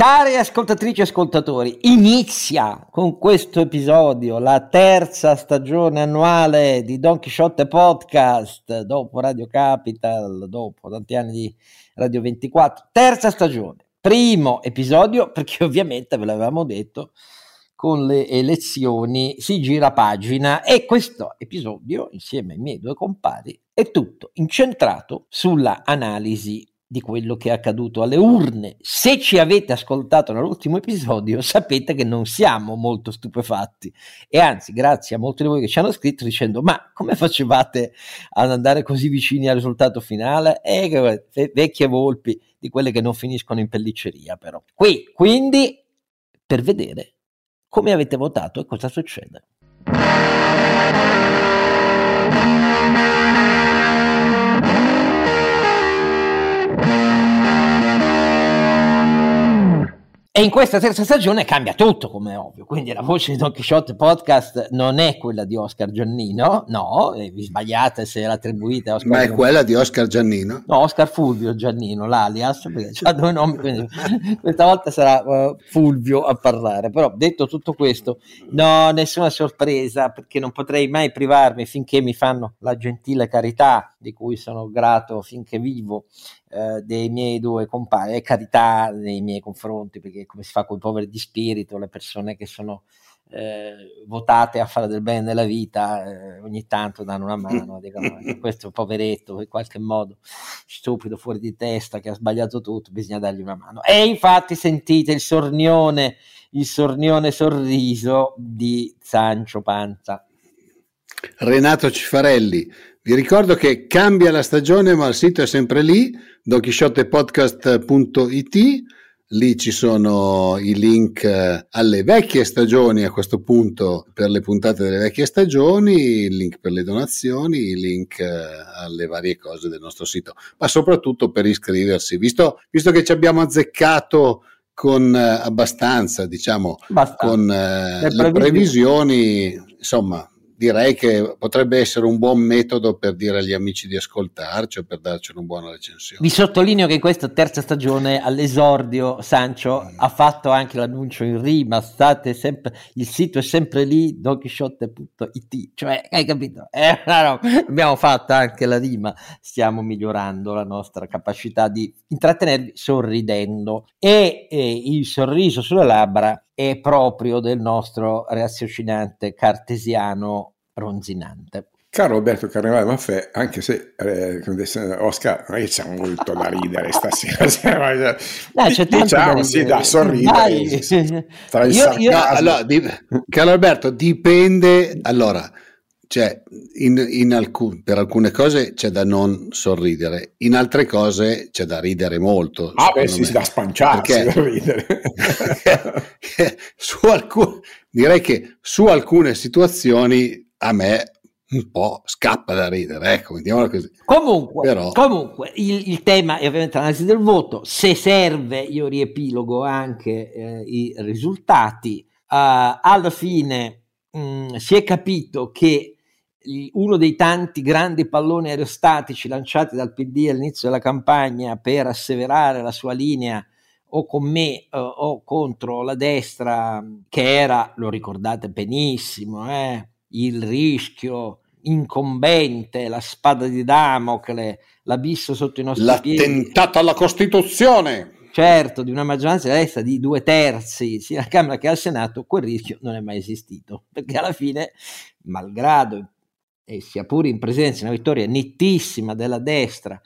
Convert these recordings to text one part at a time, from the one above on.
Cari ascoltatrici e ascoltatori, inizia con questo episodio la terza stagione annuale di Don Quixote Podcast, dopo Radio Capital, dopo tanti anni di Radio 24, terza stagione, primo episodio perché ovviamente ve l'avevamo detto con le elezioni si gira pagina e questo episodio insieme ai miei due compari è tutto incentrato sulla analisi di quello che è accaduto alle urne. Se ci avete ascoltato nell'ultimo episodio, sapete che non siamo molto stupefatti e anzi, grazie a molti di voi che ci hanno scritto dicendo "Ma come facevate ad andare così vicini al risultato finale?" E eh, vecchie volpi di quelle che non finiscono in pellicceria, però. Qui, quindi per vedere come avete votato e cosa succede. E in questa terza stagione cambia tutto, come è ovvio. Quindi la voce di Don Quixote Podcast non è quella di Oscar Giannino, no, vi sbagliate se l'attribuite a Oscar Ma è Giannino. quella di Oscar Giannino? No, Oscar Fulvio Giannino, l'alias, perché ha due nomi, quindi questa volta sarà uh, Fulvio a parlare. Però detto tutto questo, no, nessuna sorpresa, perché non potrei mai privarmi finché mi fanno la gentile carità di cui sono grato finché vivo eh, dei miei due compagni e carità nei miei confronti perché come si fa con i poveri di spirito le persone che sono eh, votate a fare del bene nella vita eh, ogni tanto danno una mano dicono questo poveretto in qualche modo stupido fuori di testa che ha sbagliato tutto bisogna dargli una mano. E infatti sentite il sornione il sornione sorriso di Sancio Panza. Renato Cifarelli vi ricordo che cambia la stagione, ma il sito è sempre lì, donchisciottepodcast.it. Lì ci sono i link alle vecchie stagioni a questo punto per le puntate delle vecchie stagioni, il link per le donazioni, il link alle varie cose del nostro sito, ma soprattutto per iscriversi. Visto, visto che ci abbiamo azzeccato con eh, abbastanza, diciamo, Basta. con eh, le previsioni, insomma, direi che potrebbe essere un buon metodo per dire agli amici di ascoltarci o per darci una buona recensione. Vi sottolineo che in questa terza stagione all'esordio Sancio ha fatto anche l'annuncio in rima, state sempre, il sito è sempre lì, donchisciotte.it, cioè hai capito? Eh, no, abbiamo fatto anche la rima, stiamo migliorando la nostra capacità di intrattenervi sorridendo e, e il sorriso sulle labbra è proprio del nostro raziocinante cartesiano ronzinante. Caro Roberto Carnevale Maffè, anche se eh, Oscar non c'è molto da ridere stasera, Dai, c'è tanto diciamo da sì, da sorridere tra il Io- io- allora, di, caro Alberto, dipende. Allora, cioè, in, in alcun- per alcune cose c'è da non sorridere, in altre cose c'è da ridere molto. Ah, beh, sì, me. da spanciarsi Perché- da ridere. su alcune, direi che su alcune situazioni a me un po' scappa da ridere, ecco, mettiamola così. Comunque, Però- comunque il, il tema è ovviamente l'analisi del voto. Se serve, io riepilogo anche eh, i risultati. Uh, alla fine mh, si è capito che uno dei tanti grandi palloni aerostatici lanciati dal PD all'inizio della campagna per asseverare la sua linea o con me eh, o contro la destra, che era, lo ricordate benissimo, eh, il rischio incombente, la spada di Damocle, l'abisso sotto i nostri piedi. L'attentato alla Costituzione! Certo, di una maggioranza di destra di due terzi, sia alla Camera che al Senato, quel rischio non è mai esistito, perché alla fine, malgrado e sia pure in presenza di una vittoria nettissima della destra,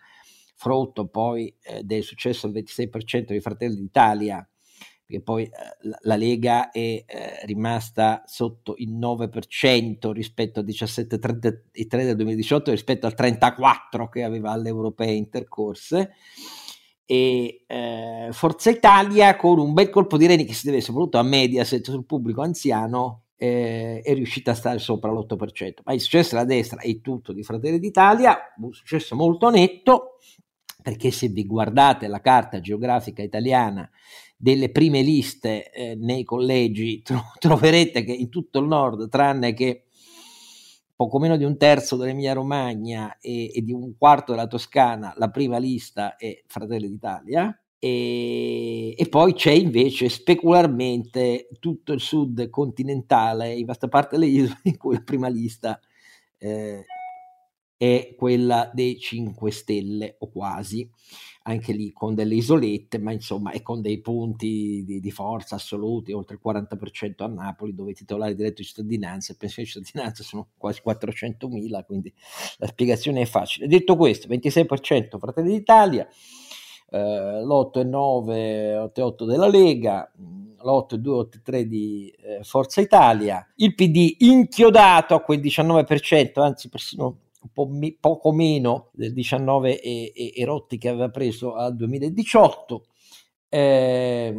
frutto poi eh, del successo del 26% di Fratelli d'Italia, perché poi eh, la- la Lega è eh, rimasta sotto il 9% rispetto al 17,33 del 2018 rispetto al 34% che aveva alle europee intercorse. E eh, Forza Italia con un bel colpo di reni che si deve soprattutto a Mediaset sul pubblico anziano eh, è riuscita a stare sopra l'8%, ma il successo della destra è tutto di Fratelli d'Italia, un successo molto netto, perché se vi guardate la carta geografica italiana delle prime liste eh, nei collegi tro- troverete che in tutto il nord, tranne che poco meno di un terzo dell'Emilia Romagna e, e di un quarto della Toscana, la prima lista è Fratelli d'Italia E, e, poi c'è invece specularmente tutto il sud continentale, in vasta parte delle isole, in cui la prima lista eh, è quella dei 5 Stelle o quasi, anche lì con delle isolette, ma insomma è con dei punti di, di forza assoluti, oltre il 40% a Napoli, dove i titolari diretto di cittadinanza e pensioni di cittadinanza sono quasi 400.000, quindi la spiegazione è facile. Detto questo, 26% Fratelli d'Italia, eh, l'8 e 9, 8 e 8 della Lega, l'8 e 2, 8 e 3 di eh, Forza Italia, il PD inchiodato a quel 19%, anzi persino po' mi, poco meno del 19 e, e, e, rotti che aveva preso al 2018. Eh,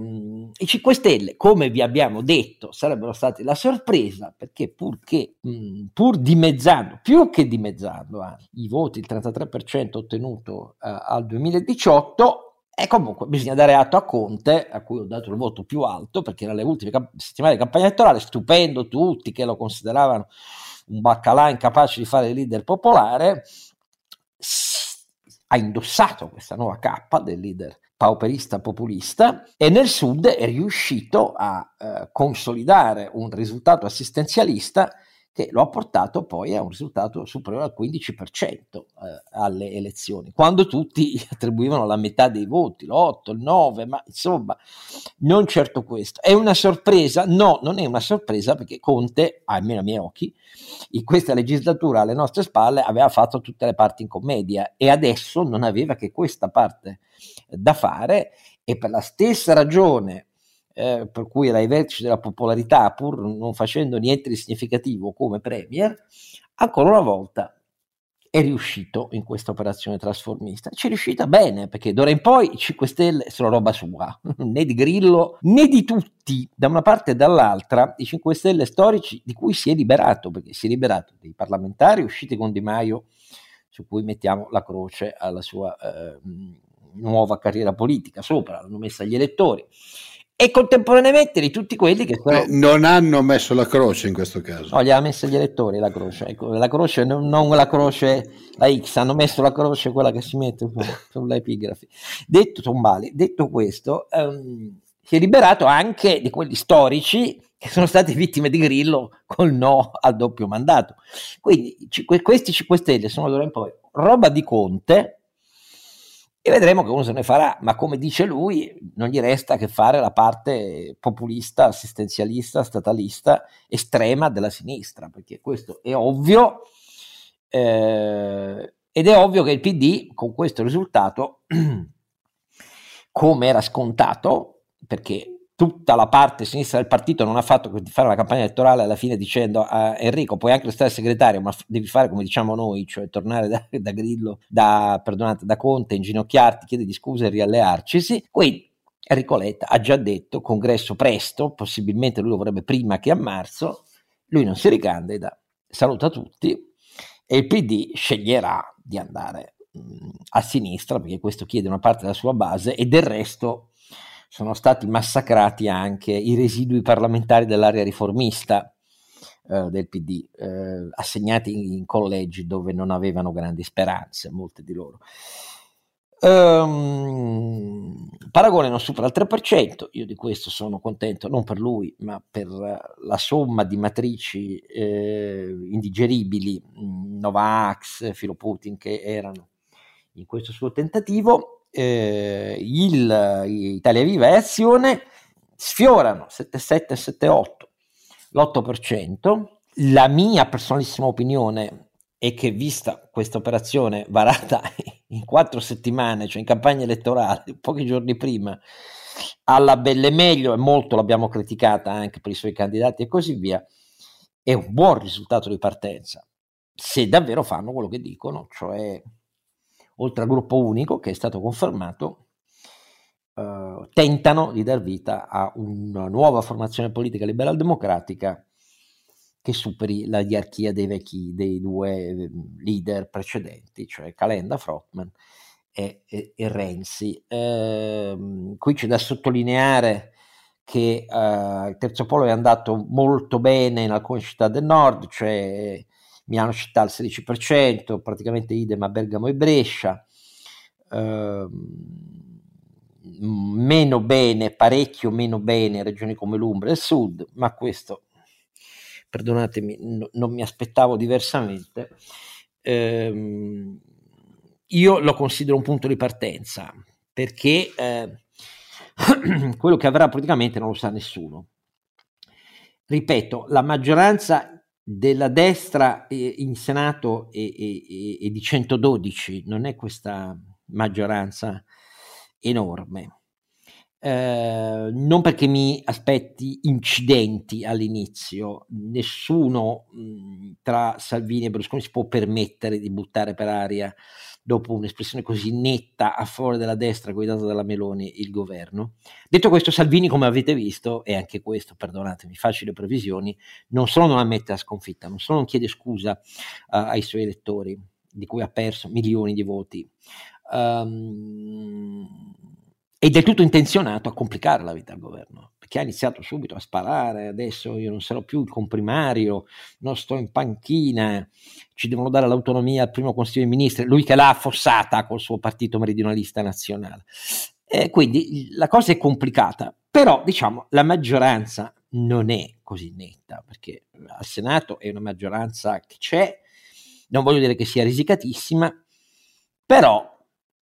I 5 Stelle, come vi abbiamo detto, sarebbero stati la sorpresa perché purché, mh, pur dimezzando, più che dimezzando eh, i voti, il 33% ottenuto eh, al 2018, e comunque bisogna dare atto a Conte, a cui ho dato il voto più alto, perché nelle ultime cap- settimane di campagna elettorale, stupendo tutti che lo consideravano un baccalà incapace di fare il leader popolare, ha indossato questa nuova cappa del leader pauperista populista e nel sud è riuscito a eh, consolidare un risultato assistenzialista che lo ha portato poi a un risultato superiore al 15% eh, alle elezioni, quando tutti attribuivano la metà dei voti, l'8, il 9, ma insomma non certo questo. È una sorpresa? No, non è una sorpresa perché Conte, almeno ai miei occhi, in questa legislatura alle nostre spalle aveva fatto tutte le parti in commedia e adesso non aveva che questa parte da fare e per la stessa ragione eh, per cui era ai vertici della popolarità pur non facendo niente di significativo come premier, ancora una volta è riuscito in questa operazione trasformista. Ci è riuscita bene, perché d'ora in poi i 5 Stelle sono roba sua, né di Grillo né di tutti, da una parte e dall'altra, i 5 Stelle storici di cui si è liberato, perché si è liberato dei parlamentari usciti con Di Maio, su cui mettiamo la croce alla sua eh, nuova carriera politica, sopra l'hanno messa gli elettori e contemporaneamente di tutti quelli che sono... eh, non hanno messo la croce in questo caso. No, gli ha messo gli elettori la croce, ecco, la croce non, non, la croce, la X, hanno messo la croce quella che si mette sulle epigrafi. Detto Tombali, detto questo, um, si è liberato anche di quelli storici che sono stati vittime di Grillo col no al doppio mandato. Quindi questi 5 Stelle sono d'ora in poi roba di Conte, e vedremo che uno se ne farà, ma come dice lui, non gli resta che fare la parte populista, assistenzialista, statalista, estrema della sinistra, perché questo è ovvio, eh, ed è ovvio che il PD con questo risultato, come era scontato, perché tutta la parte sinistra del partito non ha fatto che fare la campagna elettorale alla fine dicendo a Enrico puoi anche restare segretario ma devi fare come diciamo noi cioè tornare da, da Grillo da, perdonate, da Conte inginocchiarti chiedergli scusa e riallearcisi quindi Enrico Letta ha già detto congresso presto possibilmente lui lo vorrebbe prima che a marzo lui non si ricandida saluta tutti e il PD sceglierà di andare mh, a sinistra perché questo chiede una parte della sua base e del resto sono stati massacrati anche i residui parlamentari dell'area riformista eh, del PD, eh, assegnati in, collegi dove non avevano grandi speranze, molte di loro. Um, Paragone non supera il 3%, io di questo sono contento non per lui, ma per la somma di matrici eh, indigeribili, Novax, Filo Putin, che erano in questo suo tentativo eh, il, Italia Viva e Azione sfiorano 77 78 l'8%. La mia personalissima opinione è che vista questa operazione varata in quattro settimane, cioè in campagna elettorale, pochi giorni prima, alla belle meglio e molto l'abbiamo criticata anche per i suoi candidati e così via, è un buon risultato di partenza se davvero fanno quello che dicono, cioè oltre al gruppo unico che è stato confermato, eh, tentano di dar vita a una nuova formazione politica liberal democratica che superi la diarchia dei vecchi, dei due ehm, leader precedenti, cioè Calenda, Frotman e, e, e Renzi. Eh, qui c'è da sottolineare che eh, il terzo polo è andato molto bene in alcune città del nord, cioè Milano città al 16%, praticamente idem a Bergamo e Brescia. Uh, meno bene, parecchio meno bene regioni come l'Umbria e il Sud, ma questo, perdonatemi, no, non mi aspettavo diversamente. Ehm, io lo considero un punto di partenza perché eh, quello che avrà praticamente non lo sa nessuno. Ripeto, la maggioranza della destra in Senato è, è, è, di 112, non è questa maggioranza enorme. Eh, non perché mi aspetti incidenti all'inizio, nessuno mh, tra Salvini e Berlusconi si può permettere di buttare per aria dopo un'espressione così netta a favore della destra guidata dalla Meloni il governo. Detto questo, Salvini, come avete visto, e anche questo, perdonatemi, facile previsioni, non solo non ammette la sconfitta, non solo non chiede scusa uh, ai suoi elettori, di cui ha perso milioni di voti, um, è del tutto intenzionato a complicare la vita al governo, perché ha iniziato subito a sparare, adesso io non sarò più il comprimario, non sto in panchina, ci devono dare l'autonomia al primo Consiglio dei Ministri, lui che l'ha affossata col suo partito meridionalista nazionale. E quindi la cosa è complicata, però diciamo la maggioranza non è così netta, perché al Senato è una maggioranza che c'è, non voglio dire che sia risicatissima, però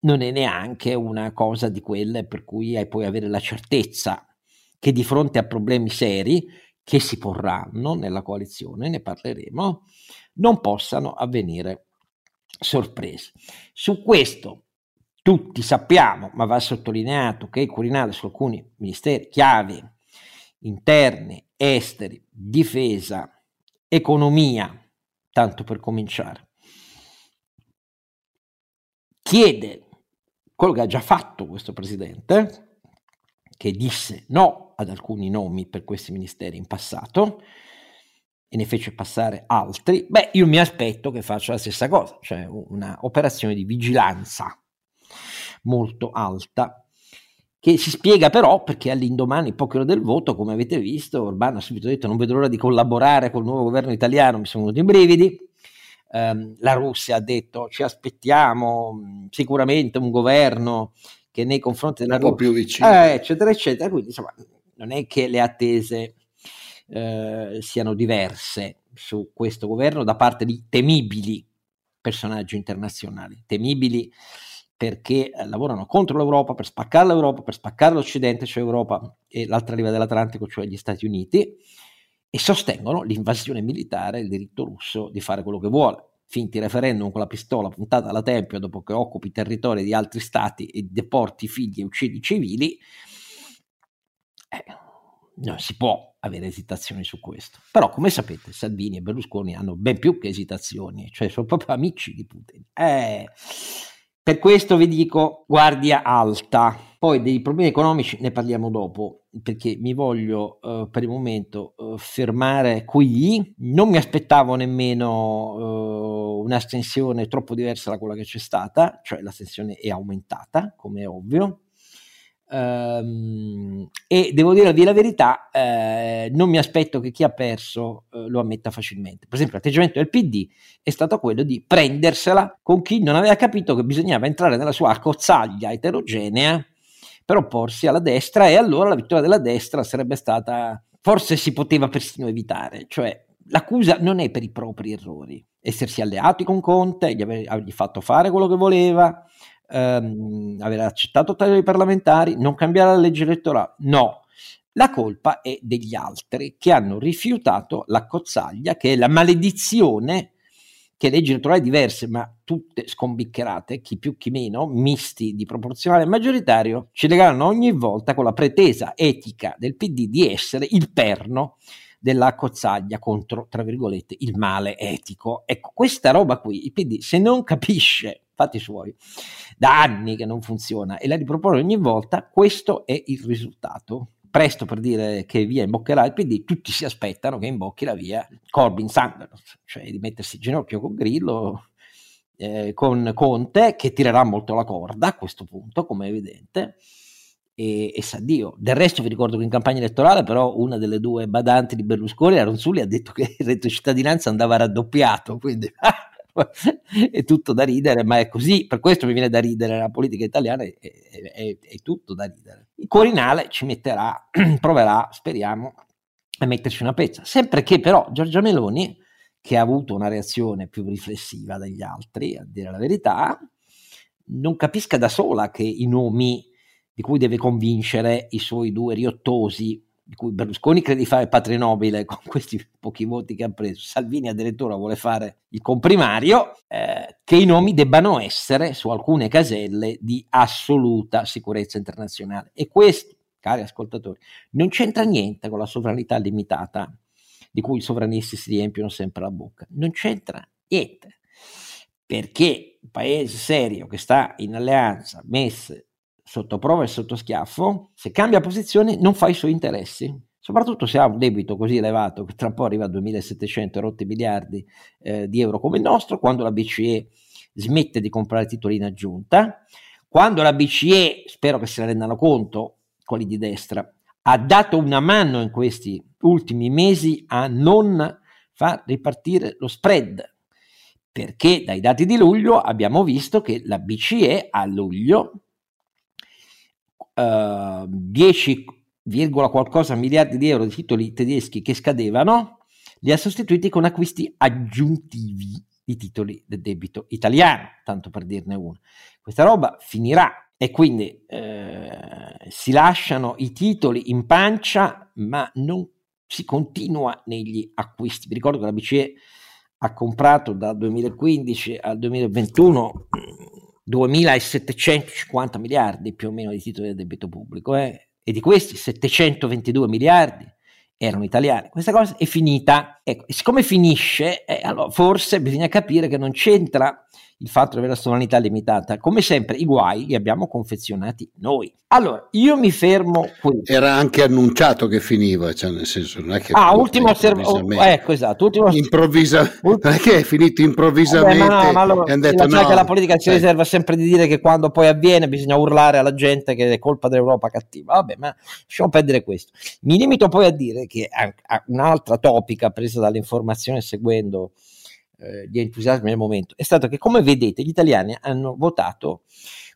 non è neanche una cosa di quelle per cui puoi avere la certezza che di fronte a problemi seri che si porranno nella coalizione, ne parleremo, non possano avvenire sorprese. Su questo tutti sappiamo, ma va sottolineato che il Quirinale su alcuni ministeri chiave, interni, esteri, difesa, economia, tanto per cominciare, chiede quello che ha già fatto questo presidente, che disse no ad alcuni nomi per questi ministeri in passato e ne fece passare altri, beh, io mi aspetto che faccia la stessa cosa, cioè un'operazione di vigilanza molto alta che si spiega però perché all'indomani, poche ore del voto, come avete visto, Orbán ha subito detto non vedo l'ora di collaborare col nuovo governo italiano, mi sono venuti i brividi, ehm, la Russia ha detto ci aspettiamo sicuramente un governo che nei confronti della Russia... Un po' più vicino. Eh, eccetera, eccetera. Quindi insomma, non è che le attese eh, siano diverse su questo governo da parte di temibili personaggi internazionali, temibili perché eh, lavorano contro l'Europa, per spaccare l'Europa, per spaccare l'Occidente, cioè Europa e l'altra riva dell'Atlantico, cioè gli Stati Uniti, e sostengono l'invasione militare e il diritto russo di fare quello che vuole. Finti referendum con la pistola puntata alla tempia dopo che occupi territori di altri stati e deporti figli e uccidi civili, eh, non si può avere esitazioni su questo. Però, come sapete, Salvini e Berlusconi hanno ben più che esitazioni, cioè sono proprio amici di Putin. Eh, per questo vi dico guardia alta. Poi dei problemi economici ne parliamo dopo, perché mi voglio uh, per il momento uh, fermare qui. Non mi aspettavo nemmeno uh, un'astensione troppo diversa da quella che c'è stata, cioè l'astensione è aumentata, come è ovvio. Um, e devo dirvi la verità, eh, non mi aspetto che chi ha perso eh, lo ammetta facilmente. Per esempio, l'atteggiamento del PD è stato quello di prendersela con chi non aveva capito che bisognava entrare nella sua accozzaglia eterogenea per opporsi alla destra e allora la vittoria della destra sarebbe stata, forse si poteva persino evitare, cioè l'accusa non è per i propri errori, essersi alleati con Conte, gli avergli fatto fare quello che voleva, ehm, aver accettato tagli parlamentari, non cambiare la legge elettorale. No, la colpa è degli altri che hanno rifiutato la cozzaglia, che è la maledizione che leggi elettorali diverse, ma tutte scombiccherate, chi più chi meno, misti di proporzionale e maggioritario, ci legano ogni volta con la pretesa etica del PD di essere il perno della cozzaglia contro, tra virgolette, il male etico. Ecco, questa roba qui, il PD, se non capisce fatti suoi, da anni che non funziona e la ripropone ogni volta, questo è il risultato. Presto per dire che via imboccherà il PD, tutti si aspettano che imbocchi la via Corbyn Sanders, cioè di mettersi in ginocchio con Grillo, eh, con Conte, che tirerà molto la corda a questo punto, come è evidente, e, e sa Dio. Del resto vi ricordo che in campagna elettorale però una delle due badanti di Berlusconi, la Ronzulli, ha detto che il reddito di cittadinanza andava raddoppiato, quindi è tutto da ridere, ma è così, per questo mi viene da ridere, la politica italiana è, è, è, tutto da ridere. Il Corinale ci metterà, proverà, speriamo, a metterci una pezza, sempre che però Giorgia Meloni, che ha avuto una reazione più riflessiva degli altri, a dire la verità, non capisca da sola che i nomi di cui deve convincere i suoi due riottosi di cui Berlusconi crede di fare patria nobile con questi pochi voti che ha preso, Salvini addirittura vuole fare il comprimario, eh, che i nomi debbano essere su alcune caselle di assoluta sicurezza internazionale. E questo, cari ascoltatori, non c'entra niente con la sovranità limitata di cui i sovranisti si riempiono sempre la bocca, non c'entra niente, perché un paese serio che sta in alleanza, messe sotto prova e sotto schiaffo, se cambia posizione non fa i suoi interessi. Soprattutto se ha un debito così elevato che tra un po' arriva a 2.700 rotti miliardi eh, di euro come il nostro, quando la BCE smette di comprare titoli in aggiunta, quando la BCE, spero che se ne rendano conto, quelli di destra, ha dato una mano in questi ultimi mesi a non far ripartire lo spread, perché dai dati di luglio abbiamo visto che la BCE a luglio 10, eh, qualcosa miliardi di euro di titoli tedeschi che scadevano, li ha sostituiti con acquisti aggiuntivi di titoli del debito italiano, tanto per dirne uno. Questa roba finirà e quindi eh, si lasciano i titoli in pancia, ma non si continua negli acquisti. Vi ricordo che la BCE ha comprato dal 2015 al 2021 2.750 miliardi più o meno di titoli del debito pubblico eh? e di questi 722 miliardi erano italiani. Questa cosa è finita. Ecco, siccome finisce, eh, allora forse bisogna capire che non c'entra il fatto di avere la sovranità limitata. Come sempre, i guai li abbiamo confezionati noi. Allora, io mi fermo qui. Era anche annunciato che finiva, cioè nel senso non è che... Ah, ultimo osservazione. Oh, ecco, esatto. Ultimo... Improvvisa... non è che è finito improvvisamente Vabbè, no, ma allora, detto no. che la politica si eh. riserva sempre di dire che quando poi avviene bisogna urlare alla gente che è colpa dell'Europa cattiva. Vabbè, ma lasciamo perdere questo. Mi limito poi a dire che un'altra topica presa dall'informazione seguendo eh, di entusiasmo nel momento è stato che, come vedete, gli italiani hanno votato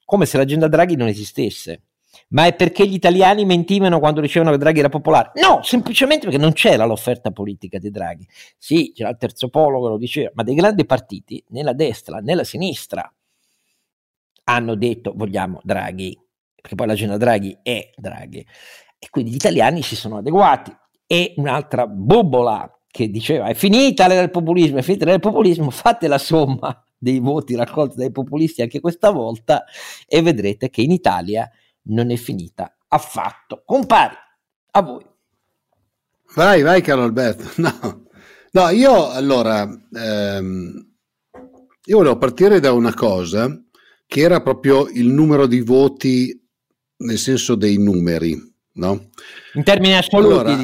come se l'agenda Draghi non esistesse. Ma è perché gli italiani mentivano quando dicevano che Draghi era popolare? No, semplicemente perché non c'era l'offerta politica di Draghi. Sì, c'era il terzo polo che lo diceva, ma dei grandi partiti, nella destra, nella sinistra, hanno detto vogliamo Draghi, perché poi l'agenda Draghi è Draghi. E quindi gli italiani si sono adeguati. E un'altra bobola che diceva è finita l'era del populismo, è finita l'era del populismo, fate la somma dei voti raccolti dai populisti anche questa volta e vedrete che in Italia non è finita affatto. Compari, a voi. Vai, vai caro Alberto. No, no io allora, ehm, io volevo partire da una cosa che era proprio il numero di voti nel senso dei numeri, no? In termini assoluti, allora,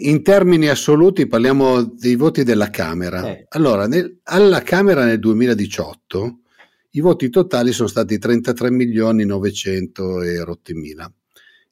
in termini assoluti parliamo dei voti della Camera. Eh. Allora, nel, alla Camera nel 2018 i voti totali sono stati 33 milioni 900 e rotti mila.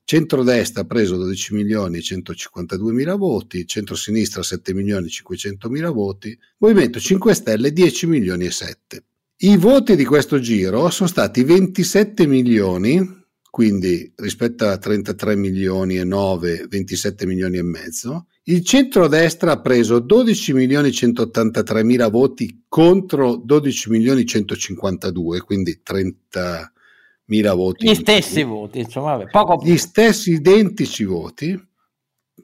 Centrodestra ha preso 12 milioni e 152 mila voti, centrosinistra 7 milioni e 500 mila voti, Movimento 5 Stelle 10 milioni e 7. I voti di questo giro sono stati 27 milioni quindi rispetto a 33 milioni e 9, 27 milioni e mezzo. Il centrodestra ha preso 12 milioni 183 mila voti contro 12 milioni 152, quindi 30 mila voti. Gli stessi voti, insomma, poco Gli stessi identici voti,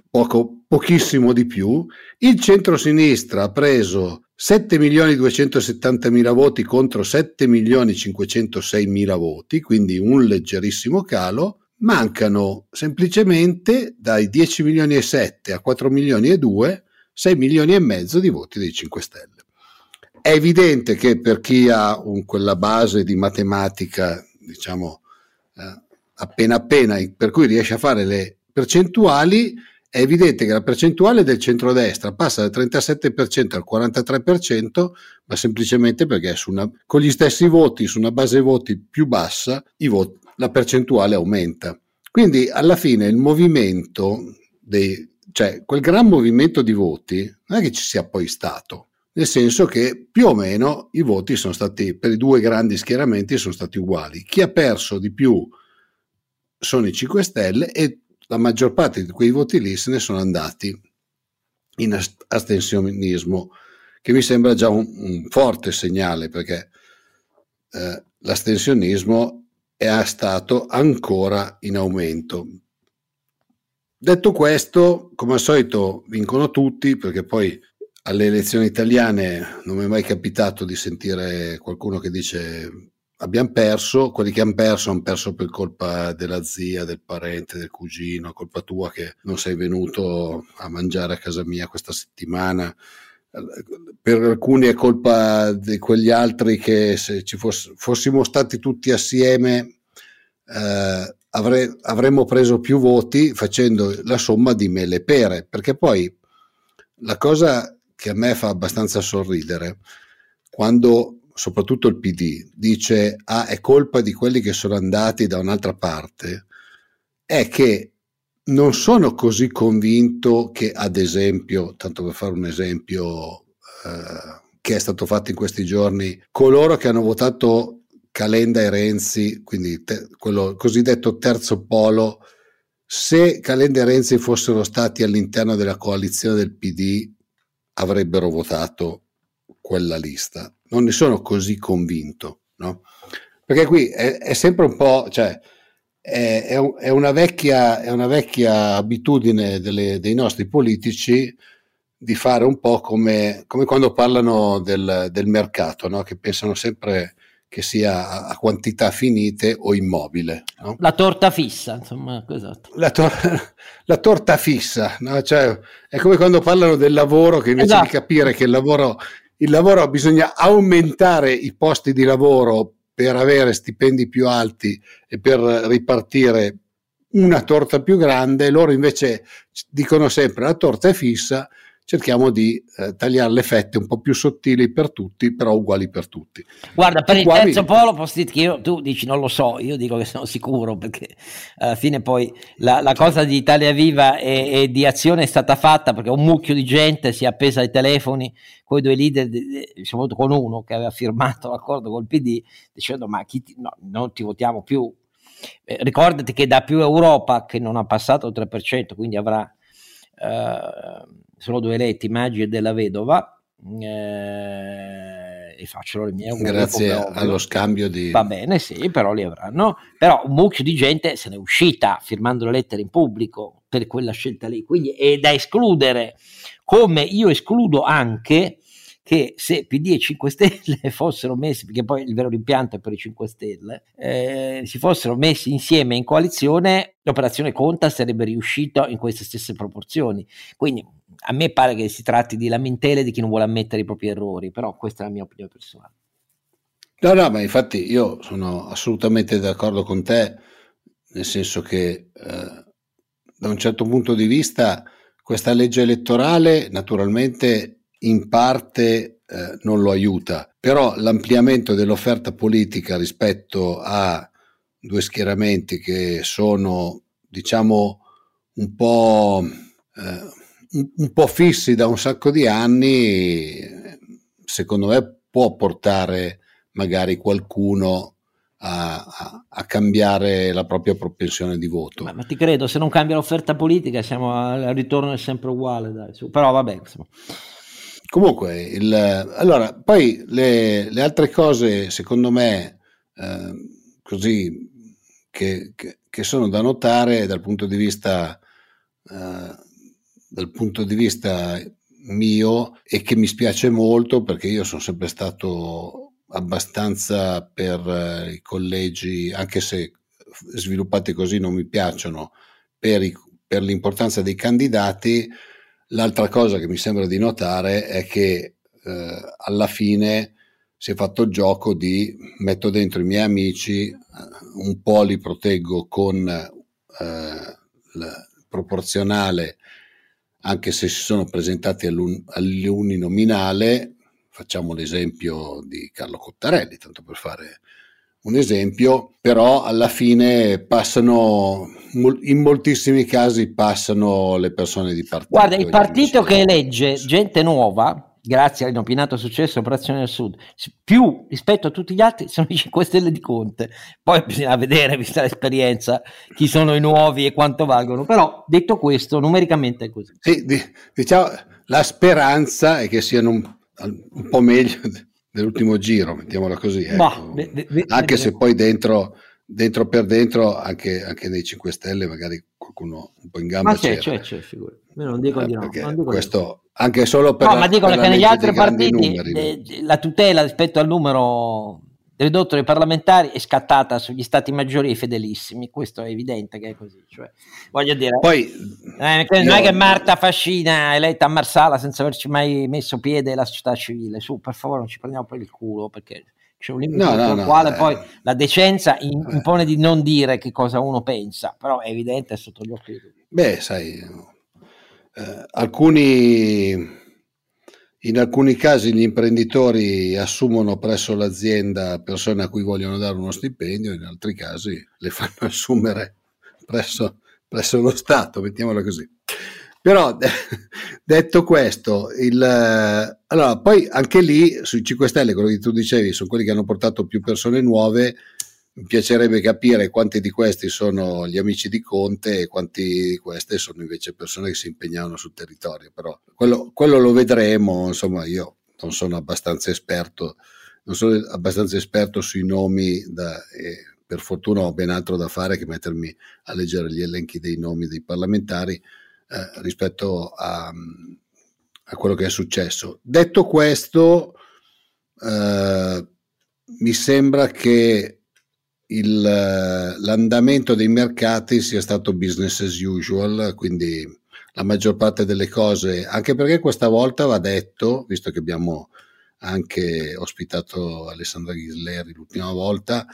poco, pochissimo di più. Il centrosinistra ha preso 7 milioni 270 mila voti contro 7 milioni 506 mila voti, quindi un leggerissimo calo, mancano semplicemente dai 10 milioni e 7 a 4 milioni e 2, 6 milioni e mezzo di voti dei 5 Stelle. È evidente che per chi ha un, quella base di matematica, diciamo, eh, appena appena, per cui riesce a fare le percentuali, è evidente che la percentuale del centrodestra passa dal 37% al 43%, ma semplicemente perché una, con gli stessi voti, su una base voti più bassa, voti, la percentuale aumenta. Quindi alla fine il movimento, dei, cioè quel gran movimento di voti, non è che ci sia poi stato. nel senso che più o meno i voti sono stati, per i due grandi schieramenti, sono stati uguali. Chi ha perso di più sono i 5 Stelle e la maggior parte di quei voti lì se ne sono andati in astensionismo, che mi sembra già un, un forte segnale perché eh, l'astensionismo è stato ancora in aumento. Detto questo, come al solito vincono tutti perché poi alle elezioni italiane non mi è mai capitato di sentire qualcuno che dice abbiamo perso, quelli che hanno perso hanno perso per colpa della zia, del parente, del cugino, colpa tua che non sei venuto a mangiare a casa mia questa settimana. Per alcuni è colpa di quegli altri che se ci foss- fossimo stati tutti assieme eh, avre- avremmo preso più voti facendo la somma di mele e pere, perché poi la cosa che a me fa abbastanza sorridere, quando soprattutto il PD dice ah è colpa di quelli che sono andati da un'altra parte, è che non sono così convinto che ad esempio, tanto per fare un esempio eh, che è stato fatto in questi giorni, coloro che hanno votato Calenda e Renzi, quindi te, quello cosiddetto terzo polo, se Calenda e Renzi fossero stati all'interno della coalizione del PD avrebbero votato quella lista. Non ne sono così convinto, no? Perché qui è, è sempre un po', cioè, è, è, una, vecchia, è una vecchia abitudine delle, dei nostri politici di fare un po' come, come quando parlano del, del mercato, no? che pensano sempre che sia a quantità finite o immobile. No? La torta fissa, insomma, esatto. La, tor- la torta fissa, no? cioè, è come quando parlano del lavoro, che invece esatto. di capire che il lavoro, il lavoro bisogna aumentare i posti di lavoro per avere stipendi più alti e per ripartire una torta più grande, loro invece dicono sempre la torta è fissa cerchiamo di eh, tagliare le fette un po' più sottili per tutti, però uguali per tutti. Guarda, per il terzo polo dire che io, tu dici non lo so, io dico che sono sicuro perché alla fine poi la, la cosa di Italia Viva e, e, di Azione è stata fatta perché un mucchio di gente si è appesa ai telefoni con i due leader, soprattutto con uno che aveva firmato l'accordo col PD dicendo ma chi ti, no, non ti votiamo più. Eh, ricordati che da più Europa che non ha passato il 3%, quindi avrà... Uh, sono due eletti, Maggi e della Vedova, eh, e facciano le mie grazie allo scambio di va bene sì però li avranno. Però un mucchio di gente se n'è uscita firmando le lettere in pubblico per quella scelta lì. Quindi è da escludere. Come io escludo anche che se PD e 5 Stelle fossero messi, perché poi il vero rimpianto è per i 5 Stelle, eh, si fossero messi insieme in coalizione, l'operazione Conta sarebbe riuscita in queste stesse proporzioni. Quindi a me pare che si tratti di lamentele di chi non vuole ammettere i propri errori, però questa è la mia opinione personale. No, no, ma infatti io sono assolutamente d'accordo con te, nel senso che eh, da un certo punto di vista questa legge elettorale naturalmente in parte eh, non lo aiuta, però l'ampliamento dell'offerta politica rispetto a due schieramenti che sono, diciamo, un po', eh, un, po' fissi da un sacco di anni, secondo me può portare magari qualcuno a, a, a, cambiare la propria propensione di voto. Ma, ma, ti credo, se non cambia l'offerta politica siamo al ritorno è sempre uguale, dai, però vabbè. Insomma. Comunque, il, allora, poi le, le, altre cose, secondo me, eh, così, che, che, che, sono da notare dal punto di vista, eh, dal punto di vista mio e che mi spiace molto perché io sono sempre stato abbastanza per eh, i collegi, anche se sviluppati così non mi piacciono, per, i, per l'importanza dei candidati, L'altra cosa che mi sembra di notare è che eh, alla fine si è fatto il gioco di metto dentro i miei amici, eh, un po' li proteggo con eh, proporzionale, anche se si sono presentati all'uninominale, facciamo l'esempio di Carlo Cottarelli, tanto per fare un esempio, però alla fine passano, in moltissimi casi passano le persone di partito. Guarda, il partito che elegge gente nuova grazie all'inopinato successo dell'operazione del Sud, più rispetto a tutti gli altri sono i 5 Stelle di Conte. Poi bisogna vedere, vista l'esperienza, chi sono i nuovi e quanto valgono. Però detto questo, numericamente è così. Sì, diciamo, la speranza è che siano un, un po' meglio dell'ultimo giro, mettiamola così. Ecco. De, de, de, anche se poi dentro, dentro per dentro, anche, anche, nei 5 Stelle, magari qualcuno un po' in gamba. Ma c'è, c'è, c'è, figura. non dico eh, di no. Dico questo, anche solo per no, la, ma dico che negli altri partiti eh, la tutela rispetto al numero ridotto dei parlamentari è scattata sugli stati maggiori e fedelissimi, questo è evidente che è così. Cioè, voglio dire, Poi, eh, non io, è che Marta Fascina è eletta a Marsala senza averci mai messo piede la società civile, su per favore non ci prendiamo per il culo perché c'è un limite no, no, no, quale eh, poi la decenza eh. impone di non dire che cosa uno pensa, però è evidente è sotto gli occhi di tutti. Beh, sai, eh, alcuni in alcuni casi gli imprenditori assumono presso l'azienda persone a cui vogliono dare uno stipendio, in altri casi le fanno assumere presso, presso lo Stato, mettiamola così. Però detto questo, il, allora, poi anche lì sui 5 Stelle, quello che tu dicevi, sono quelli che hanno portato più persone nuove, mi piacerebbe capire quanti di questi sono gli amici di Conte e quanti di queste sono invece persone che si impegnavano sul territorio. Però quello, quello lo vedremo, insomma, io non sono abbastanza esperto, non sono abbastanza esperto sui nomi da, e per fortuna ho ben altro da fare che mettermi a leggere gli elenchi dei nomi dei parlamentari eh, rispetto a, a, quello che è successo. Detto questo, eh, mi sembra che il, l'andamento dei mercati sia stato business as usual, quindi la maggior parte delle cose, anche perché questa volta va detto, visto che abbiamo anche ospitato Alessandra Ghisleri l'ultima volta,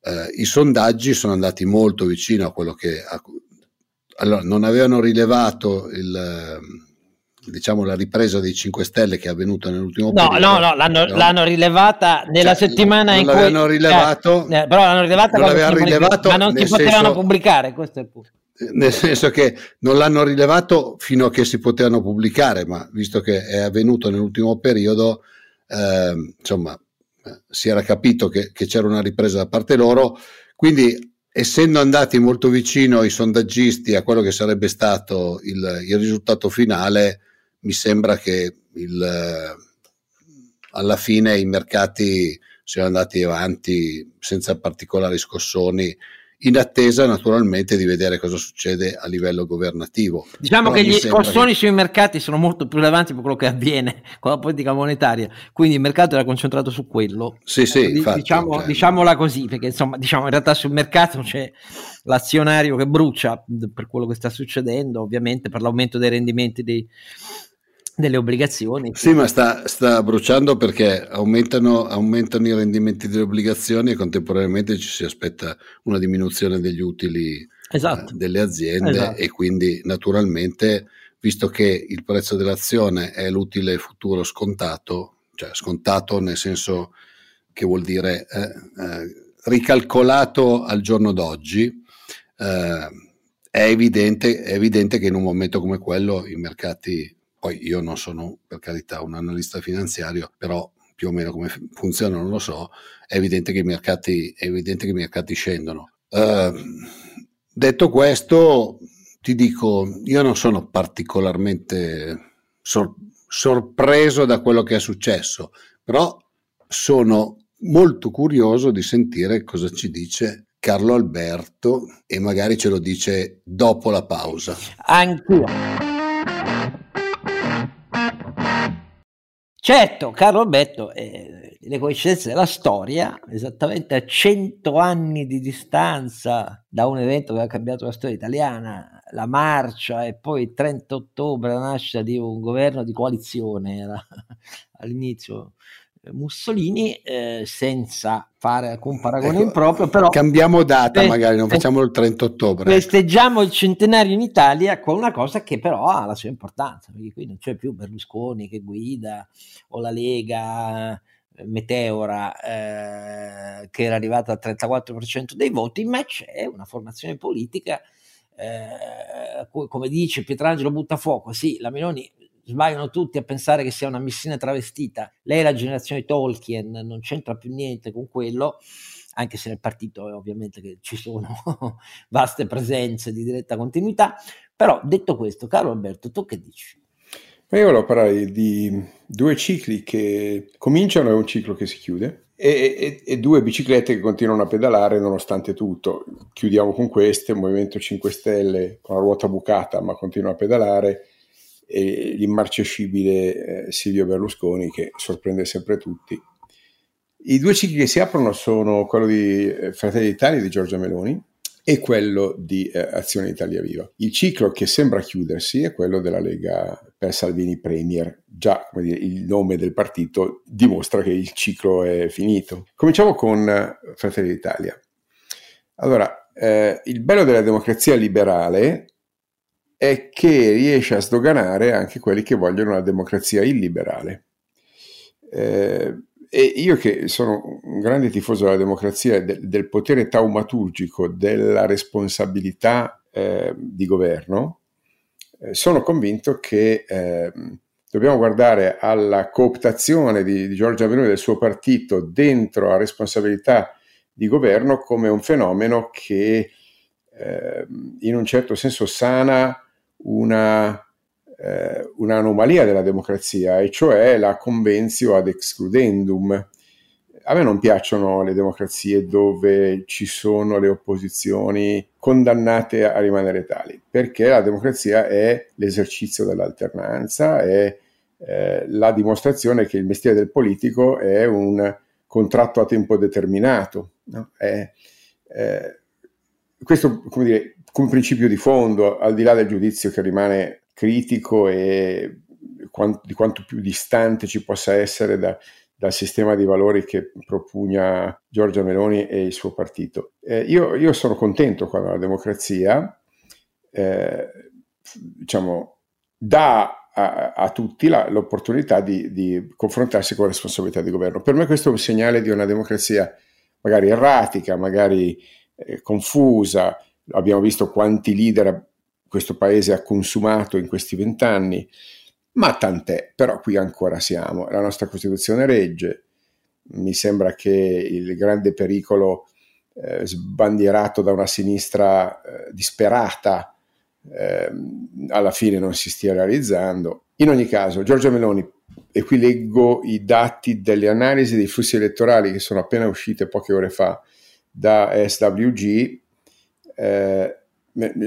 eh, i sondaggi sono andati molto vicino a quello che... A, allora, non avevano rilevato il diciamo, la ripresa dei 5 Stelle che è avvenuta nell'ultimo no, periodo. No, no, l'hanno, no. l'hanno rilevata nella cioè, settimana in cui... Non rilevato... Eh, però l'hanno rilevata non l'avevano rilevato, ma non si potevano pubblicare, questo è il punto. Nel senso che non l'hanno rilevato fino a che si potevano pubblicare, ma visto che è avvenuto nell'ultimo periodo, eh, insomma, si era capito che, che c'era una ripresa da parte loro, quindi essendo andati molto vicino i sondaggisti a quello che sarebbe stato il, il risultato finale, mi sembra che il, alla fine i mercati siano andati avanti senza particolari scossoni in attesa naturalmente di vedere cosa succede a livello governativo. Diciamo Però che gli scossoni che... sui mercati sono molto più rilevanti per quello che avviene con la politica monetaria, quindi il mercato era concentrato su quello. Sì, sì, eh, infatti, diciamo, cioè... diciamola così, perché insomma, diciamo, in realtà sul mercato c'è l'azionario che brucia per quello che sta succedendo, ovviamente per l'aumento dei rendimenti dei, delle obbligazioni. Sì, ma sta, sta bruciando perché aumentano, aumentano, i rendimenti delle obbligazioni e contemporaneamente ci si aspetta una diminuzione degli utili esatto. eh, delle aziende esatto. e quindi naturalmente, visto che il prezzo dell'azione è l'utile futuro scontato, cioè scontato nel senso che vuol dire eh, eh, ricalcolato al giorno d'oggi, eh, è evidente, è evidente che in un momento come quello i mercati poi io non sono per carità un analista finanziario, però più o meno come funziona non lo so, è evidente che i mercati, che i mercati scendono. Uh, detto questo, ti dico, io non sono particolarmente sor- sorpreso da quello che è successo, però sono molto curioso di sentire cosa ci dice Carlo Alberto e magari ce lo dice dopo la pausa. Anch'io. Certo, Carlo Alberto, eh, le coincidenze della storia, esattamente a cento anni di distanza da un evento che ha cambiato la storia italiana, la marcia e poi il 30 ottobre la nascita di un governo di coalizione, era all'inizio Mussolini eh, senza fare alcun paragone ecco, improprio però cambiamo data fe- magari non facciamo il 30 ottobre festeggiamo il centenario in Italia con una cosa che però ha la sua importanza perché qui non c'è più Berlusconi che guida o la Lega eh, Meteora eh, che era arrivata al 34% dei voti ma c'è una formazione politica eh, come dice Pietrangelo Buttafuoco sì la Meloni sbagliano tutti a pensare che sia una missione travestita. Lei è la generazione Tolkien, non c'entra più niente con quello, anche se nel partito è ovviamente che ci sono vaste presenze di diretta continuità. Però detto questo, caro Alberto, tu che dici? Ma io volevo parlare di due cicli che cominciano e un ciclo che si chiude. E, e, e, due biciclette che continuano a pedalare nonostante tutto. Chiudiamo con queste, Movimento 5 Stelle con la ruota bucata ma continua a pedalare e l'immarcescibile eh, Silvio Berlusconi che sorprende sempre tutti. I due cicli che si aprono sono quello di eh, Fratelli d'Italia di Giorgia Meloni e quello di eh, Azione Italia Viva. Il ciclo che sembra chiudersi è quello della Lega per Salvini Premier. Già dire, il nome del partito dimostra che il ciclo è finito. Cominciamo con eh, Fratelli d'Italia. Allora, eh, il bello della democrazia liberale è che riesce a sdoganare anche quelli che vogliono una democrazia illiberale. Eh, e io che sono un grande tifoso della democrazia del, del potere taumaturgico, della responsabilità eh, di governo, eh, sono convinto che eh, dobbiamo guardare alla cooptazione di, di Giorgia Meloni e del suo partito dentro la responsabilità di governo come un fenomeno che ehm, in un certo senso sana una, eh, un'anomalia della democrazia, e cioè la convenzio ad excludendum. A me non piacciono le democrazie dove ci sono le opposizioni condannate a rimanere tali, perché la democrazia è l'esercizio dell'alternanza, è eh, la dimostrazione che il mestiere del politico è un contratto a tempo determinato. No? È, eh, questo, come dire, come principio di fondo, al di là del giudizio che rimane critico e di quanto più distante ci possa essere da, dal sistema di valori che propugna Giorgia Meloni e il suo partito. Eh, io, io, sono contento quando la democrazia eh, diciamo, dà a, a tutti la, l'opportunità di, di, confrontarsi con la responsabilità di governo. Per me questo è un segnale di una democrazia magari erratica, magari eh, confusa. Abbiamo visto quanti leader questo paese ha consumato in questi vent'anni, ma tant'è, però qui ancora siamo, la nostra Costituzione regge, mi sembra che il grande pericolo eh, sbandierato da una sinistra eh, disperata eh, alla fine non si stia realizzando. In ogni caso, Giorgia Meloni, e qui leggo i dati delle analisi dei flussi elettorali che sono appena uscite poche ore fa da SWG, eh,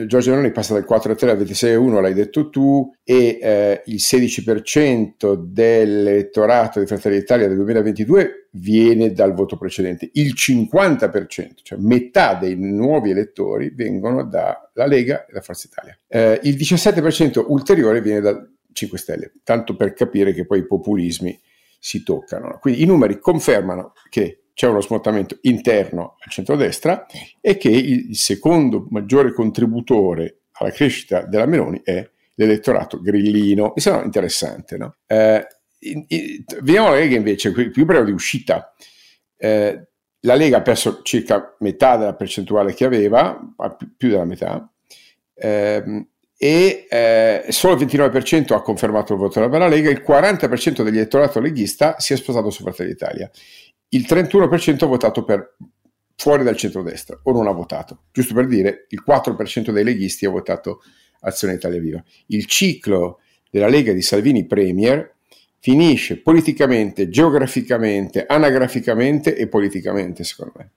Giorgio Meloni passa dal 4,3 al 26,1, l'hai detto tu, e eh, il 16% dell'elettorato di Fratelli d'Italia del 2022 viene dal voto precedente. Il 50%, cioè metà dei nuovi elettori, vengono dalla Lega e da Forza Italia. Eh, il 17% ulteriore viene da 5 Stelle, tanto per capire che poi i populismi si toccano. Quindi i numeri confermano che c'è uno smottamento interno al centrodestra e che il secondo maggiore contributore alla crescita della Meloni è l'elettorato grillino. Mi sembra interessante, no? Eh, in, in, vediamo la Lega invece, più breve di uscita. Eh, la Lega ha perso circa metà della percentuale che aveva, più della metà, eh, e eh, solo il 29% ha confermato il voto della Lega, il 40% dell'elettorato leghista si è sposato su Fratelli d'Italia il 31% ha votato per fuori dal centrodestra o non ha votato. Giusto per dire, il 4% dei leghisti ha votato Azione Italia Viva. Il ciclo della Lega di Salvini Premier finisce politicamente, geograficamente, anagraficamente e politicamente, secondo me.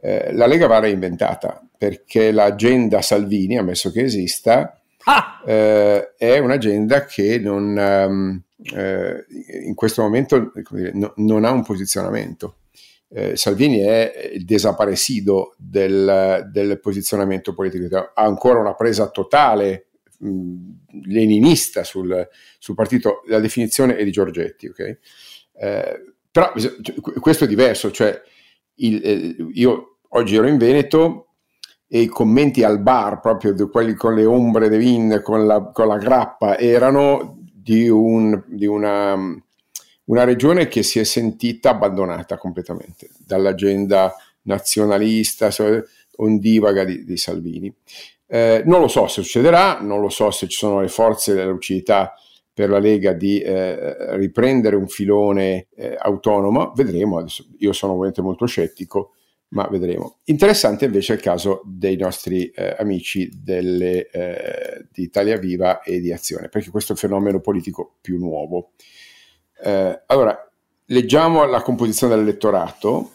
Eh, la Lega va reinventata perché l'agenda Salvini, ammesso che esista, ah! eh, è un'agenda che non, um, eh, in questo momento dire, no, non ha un posizionamento. Eh, Salvini è il desaparecido del, del, posizionamento politico, ha ancora una presa totale mh, leninista sul, sul, partito, la definizione è di Giorgetti, okay? eh, però cioè, questo è diverso, cioè il, eh, io oggi ero in Veneto e i commenti al bar, proprio di quelli con le ombre de vin, con la, con la grappa, erano di, un, di una, una, regione che si è sentita abbandonata completamente dall'agenda nazionalista, ondivaga di, di Salvini. Eh, non lo so se succederà, non lo so se ci sono le forze e la lucidità per la Lega di eh, riprendere un filone eh, autonomo, vedremo, adesso io sono ovviamente molto scettico, ma vedremo. Interessante invece il caso dei nostri eh, amici delle, eh, di Italia Viva e di Azione, perché questo è un fenomeno politico più nuovo. Eh, allora, leggiamo la composizione dell'elettorato.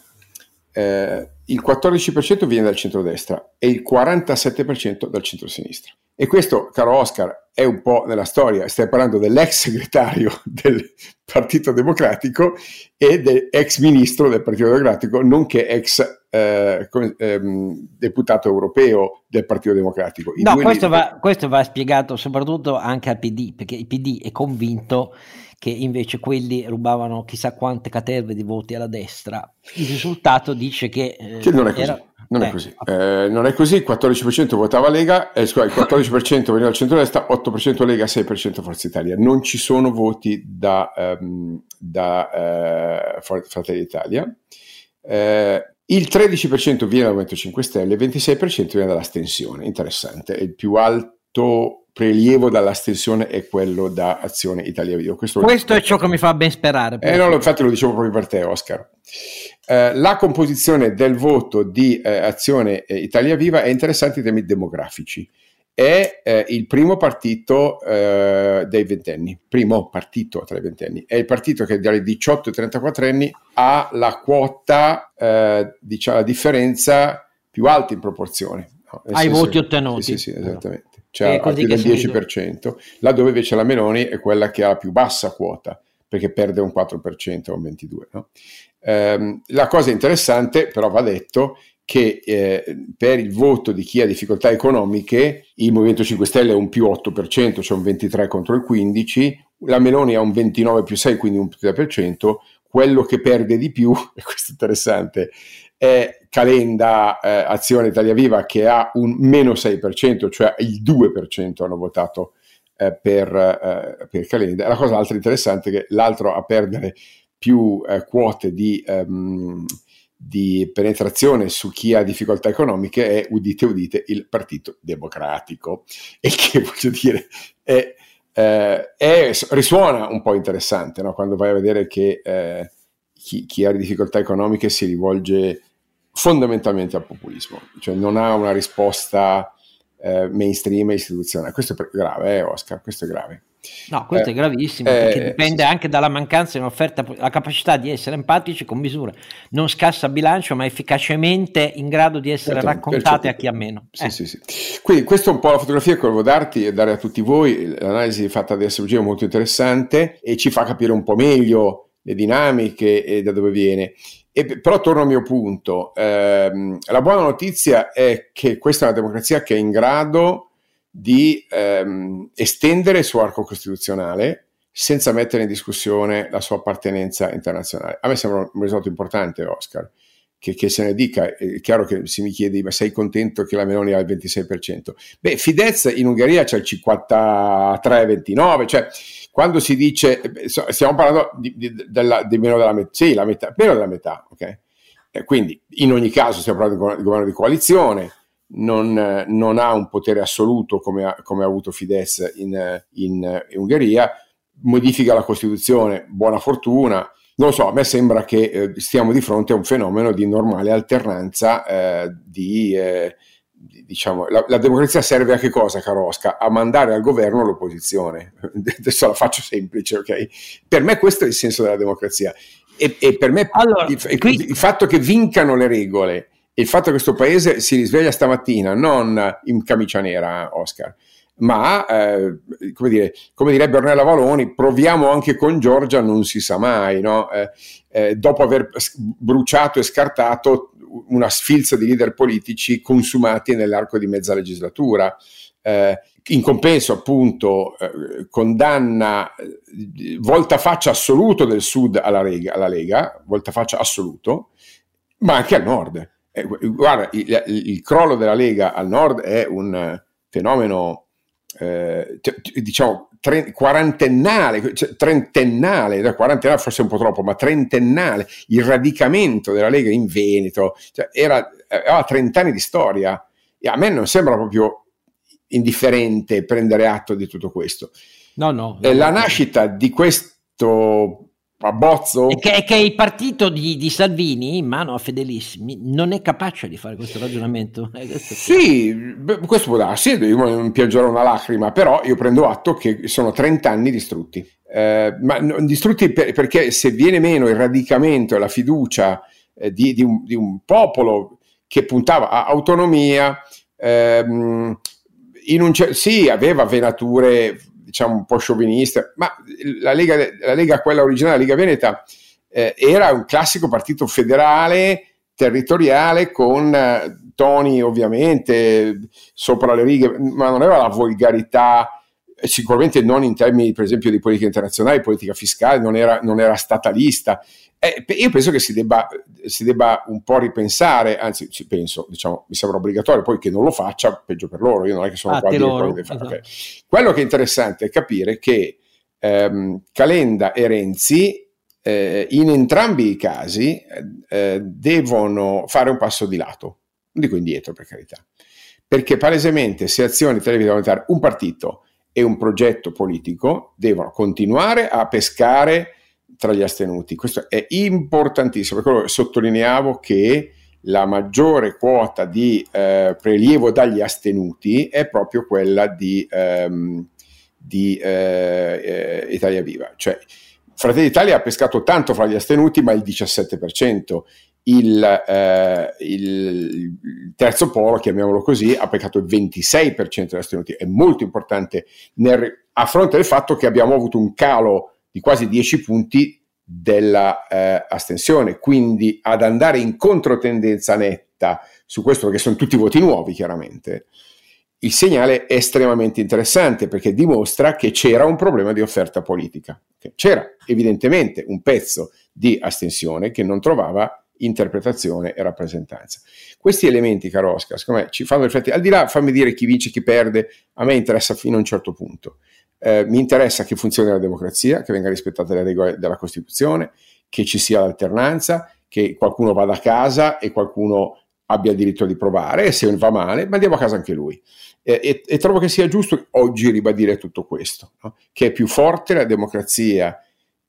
Eh, il 14% viene dal centrodestra e il 47% dal centrosinistra. E questo, caro Oscar, è un po' nella storia. Stai parlando dell'ex segretario del Partito Democratico e dell'ex ministro del Partito Democratico, nonché ex eh, ehm, deputato europeo del Partito Democratico. I no, questo, va, questo va spiegato soprattutto anche al PD, perché il PD è convinto che invece quelli rubavano chissà quante caterve di voti alla destra. Il risultato dice che... Eh, che non è così. Era... Non, eh, è così. Eh, non è così, il 14% votava Lega, eh, scusa, il 14% veniva dal centro-destra, 8% Lega, 6% Forza Italia. Non ci sono voti da, um, da uh, Fratelli d'Italia. Eh, il 13% viene dal Movimento 5 Stelle, il 26% viene dall'astensione. Interessante, è il più alto prelievo dall'astensione è quello da Azione Italia Viva. Questo, Questo è ciò che mi fa ben sperare. Eh, no, infatti lo dicevo proprio per te, Oscar. Eh, la composizione del voto di eh, Azione eh, Italia Viva è interessante in termini demografici. È eh, il primo partito eh, dei ventenni, primo partito tra i ventenni, è il partito che dai 18 ai 34 anni ha la quota, diciamo, la differenza più alta in proporzione. No? Ai voti ottenuti. Sì, sì, sì esattamente cioè a più del 10%, laddove invece la Meloni è quella che ha la più bassa quota, perché perde un 4% o un 22%. No? Ehm, la cosa interessante, però va detto, che eh, per il voto di chi ha difficoltà economiche il Movimento 5 Stelle è un più 8%, cioè un 23 contro il 15, la Meloni ha un 29 più 6, quindi un 3%, quello che perde di più, e questo è interessante, è Calenda eh, Azione Italia Viva che ha un meno 6%, cioè il 2% hanno votato eh, per, eh, per, Calenda. La cosa altra interessante è che l'altro a perdere più eh, quote di, um, di, penetrazione su chi ha difficoltà economiche è, udite udite, il Partito Democratico. E che voglio dire è, eh, è, risuona un po' interessante no? quando vai a vedere che eh, chi, chi ha difficoltà economiche si rivolge fondamentalmente al populismo, cioè non ha una risposta eh, mainstream e istituzionale. Questo è grave, eh, Oscar, questo è grave. No, questo eh, è gravissimo, perché eh, dipende sì, anche dalla mancanza di un'offerta, la capacità di essere empatici con misure non scassa bilancio, ma efficacemente in grado di essere certo, raccontate certo. a chi ha meno. Sì, eh. sì, sì. Quindi questa è un po' la fotografia che volevo darti e dare a tutti voi. L'analisi fatta da SUG è molto interessante e ci fa capire un po' meglio le dinamiche e da dove viene. E, però torno al mio punto, ehm, la buona notizia è che questa è una democrazia che è in grado di ehm, estendere il suo arco costituzionale senza mettere in discussione la sua appartenenza internazionale. A me sembra un risultato importante, Oscar, che, che, se ne dica. È chiaro che si mi chiede, ma sei contento che la Meloni ha il 26%? Beh, Fidesz in Ungheria c'è il 53-29%, cioè quando si dice, stiamo parlando di, di, della, di meno della metà, sì, la metà, meno della metà, ok? Eh, quindi in ogni caso stiamo parlando di governo di coalizione, non, non ha un potere assoluto come ha, come ha avuto Fidesz in, in, in, Ungheria, modifica la Costituzione, buona fortuna. Non lo so, a me sembra che eh, stiamo di fronte a un fenomeno di normale alternanza eh, di, eh, diciamo, la, la, democrazia serve a che cosa, caro Oscar? A mandare al governo l'opposizione. Adesso la faccio semplice, ok? Per me questo è il senso della democrazia. E, e per me allora, il, qui... il, fatto che vincano le regole e il fatto che questo paese si risveglia stamattina non in camicia nera, Oscar, ma eh, come, dire, come direbbe Ornella Valoni, proviamo anche con Giorgia, non si sa mai, no? eh, eh, dopo aver bruciato e scartato una sfilza di leader politici consumati nell'arco di mezza legislatura. Eh, in compenso, appunto, eh, condanna eh, voltafaccia assoluto del Sud alla Lega, alla Lega, voltafaccia assoluto, ma anche al Nord. Guarda, il, il, crollo della Lega al Nord è un fenomeno, eh, diciamo, tre, quarantennale, cioè, trentennale, quarantennale forse un po' troppo, ma trentennale, il radicamento della Lega in Veneto, cioè era, aveva 30 anni di storia e a me non sembra proprio indifferente prendere atto di tutto questo. No, no. Eh, la nascita di questo abbozzo... È che, è che il partito di, di, Salvini, in mano a Fedelissimi, non è capace di fare questo ragionamento. Questo sì, questo può darsi, non piangerò una lacrima, però io prendo atto che sono 30 anni distrutti. Eh, ma distrutti per, perché se viene meno il radicamento e la fiducia eh, di, di, un, di, un, popolo che puntava a autonomia, ehm, in un, sì, aveva venature diciamo un po' scioviniste, ma la Lega, la Lega quella originale, la Lega Veneta, eh, era un classico partito federale, territoriale, con eh, toni ovviamente sopra le righe, ma non aveva la volgarità sicuramente non in termini per esempio di politica internazionale, politica fiscale, non era, non era statalista, eh, io penso che si debba, si debba, un po' ripensare, anzi ci penso, diciamo, mi sembra obbligatorio, poi che non lo faccia, peggio per loro, io non è che sono ah, qua a dire quello che esatto. okay. Quello che è interessante è capire che ehm, Calenda e Renzi eh, in entrambi i casi eh, devono fare un passo di lato, non dico indietro per carità, perché palesemente se azioni devono diventare un partito e un progetto politico, devono continuare a pescare tra gli astenuti. Questo è importantissimo, per sottolineavo che la maggiore quota di eh, prelievo dagli astenuti è proprio quella di, ehm, di eh, eh, Italia Viva. Cioè, Fratelli d'Italia ha pescato tanto fra gli astenuti, ma il 17%. Il, eh, il, terzo polo, chiamiamolo così, ha peccato il 26% degli astenuti. È molto importante nel, a fronte del fatto che abbiamo avuto un calo di quasi 10 punti dell'astensione, eh, quindi ad andare in controtendenza netta su questo, perché sono tutti voti nuovi chiaramente, il segnale è estremamente interessante perché dimostra che c'era un problema di offerta politica. C'era evidentemente un pezzo di astensione che non trovava interpretazione e rappresentanza. Questi elementi, caro Oscar, secondo me ci fanno riflettere, al di là fammi dire chi vince, chi perde, a me interessa fino a un certo punto. Eh, mi interessa che funzioni la democrazia, che venga rispettata le regole della Costituzione, che ci sia l'alternanza, che qualcuno vada a casa e qualcuno abbia il diritto di provare e se va male mandiamo a casa anche lui. Eh, e, e, trovo che sia giusto oggi ribadire tutto questo, no? che è più forte la democrazia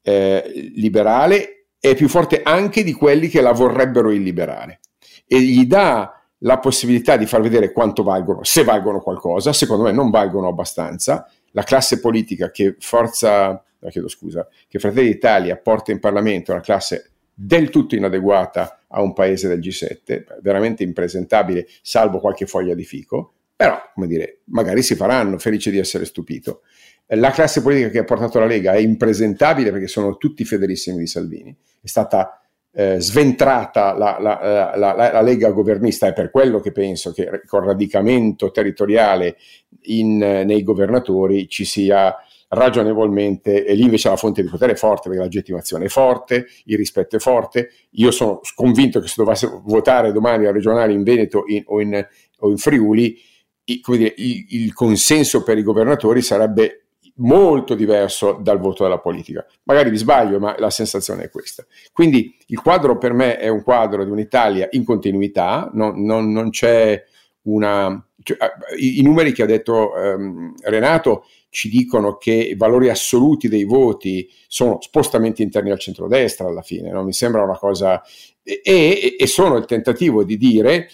eh, liberale e è più forte anche di quelli che la vorrebbero illiberare e gli dà la possibilità di far vedere quanto valgono, se valgono qualcosa, secondo me non valgono abbastanza, la classe politica che forza, chiedo scusa, che Fratelli d'Italia porta in Parlamento è una classe del tutto inadeguata a un paese del G7, veramente impresentabile, salvo qualche foglia di fico, però, come dire, magari si faranno, felice di essere stupito. La classe politica che ha portato la Lega è impresentabile perché sono tutti fedelissimi di Salvini, è stata eh, sventrata la, la, la, la, Lega governista, è per quello che penso che con radicamento territoriale in, nei governatori ci sia ragionevolmente, e lì invece la fonte di potere è forte, perché la legittimazione è forte, il rispetto è forte. Io sono convinto che se dovesse votare domani a regionale in Veneto in, o, in, o, in, Friuli, il, dire, il, il consenso per i governatori sarebbe molto diverso dal voto della politica. Magari vi sbaglio, ma la sensazione è questa. Quindi il quadro per me è un quadro di un'Italia in continuità, non, non, non c'è una... Cioè, i, i, numeri che ha detto um, Renato ci dicono che i valori assoluti dei voti sono spostamenti interni al centrodestra alla fine, no? mi sembra una cosa... E, e sono il tentativo di dire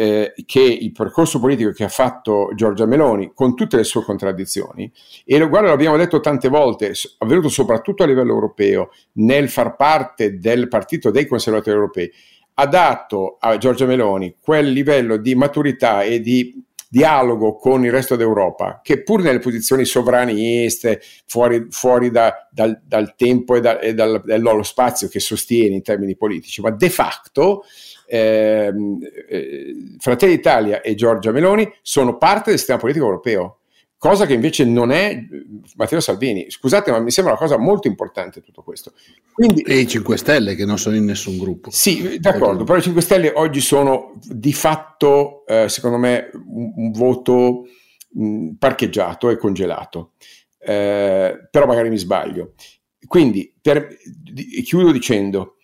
eh, che il percorso politico che ha fatto Giorgia Meloni, con tutte le sue contraddizioni, e lo, guarda, l'abbiamo detto tante volte, avvenuto soprattutto a livello europeo, nel far parte del partito dei conservatori europei, ha dato a Giorgia Meloni quel livello di maturità e di dialogo con il resto d'Europa, che pur nelle posizioni sovraniste, fuori, fuori da, dal, dal, tempo e, da, e dal, dallo spazio che sostiene in termini politici, ma de facto Ehm, eh, Fratelli d'Italia e Giorgia Meloni sono parte del sistema politico europeo, cosa che invece non è eh, Matteo Salvini. Scusate, ma mi sembra una cosa molto importante tutto questo. Quindi, e i 5 Stelle che non sono in nessun gruppo. Sì, d'accordo, però i 5 Stelle oggi sono di fatto, eh, secondo me, un, un voto mh, parcheggiato e congelato. Eh, però magari mi sbaglio. Quindi, per, chiudo dicendo,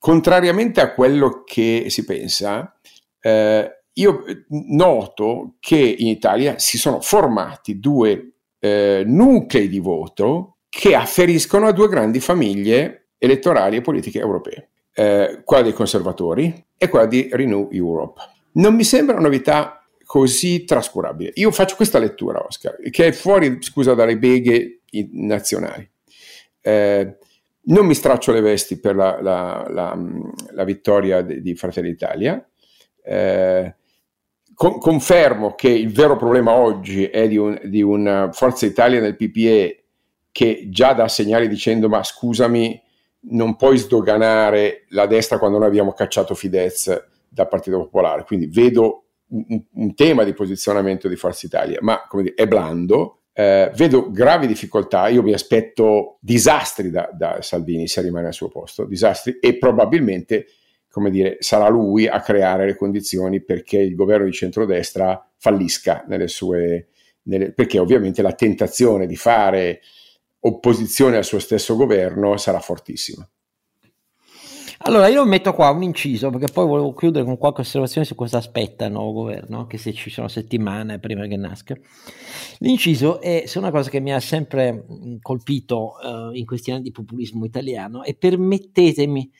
Contrariamente a quello che si pensa, eh, io noto che in Italia si sono formati due eh, nuclei di voto che afferiscono a due grandi famiglie elettorali e politiche europee, eh, quella dei conservatori e quella di Renew Europe. Non mi sembra una novità così trascurabile. Io faccio questa lettura, Oscar, che è fuori, scusa, dalle beghe nazionali. Eh, non mi straccio le vesti per la, la, la, la vittoria di, Fratelli d'Italia. Eh, con, confermo che il vero problema oggi è di, un, di una Forza Italia nel PPE che già dà segnali dicendo ma scusami, non puoi sdoganare la destra quando noi abbiamo cacciato Fidesz dal Partito Popolare. Quindi vedo un, un tema di posizionamento di Forza Italia, ma come dire, è blando. Eh, vedo gravi difficoltà, io mi aspetto disastri da, da, Salvini se rimane al suo posto, disastri e probabilmente come dire, sarà lui a creare le condizioni perché il governo di centrodestra fallisca nelle sue, nelle, perché ovviamente la tentazione di fare opposizione al suo stesso governo sarà fortissima. Allora, io metto qua un inciso perché poi volevo chiudere con qualche osservazione su cosa aspetta il nuovo governo, anche se ci sono settimane prima che nasca. L'inciso è su una cosa che mi ha sempre colpito uh, in questi anni di populismo italiano e permettetemi,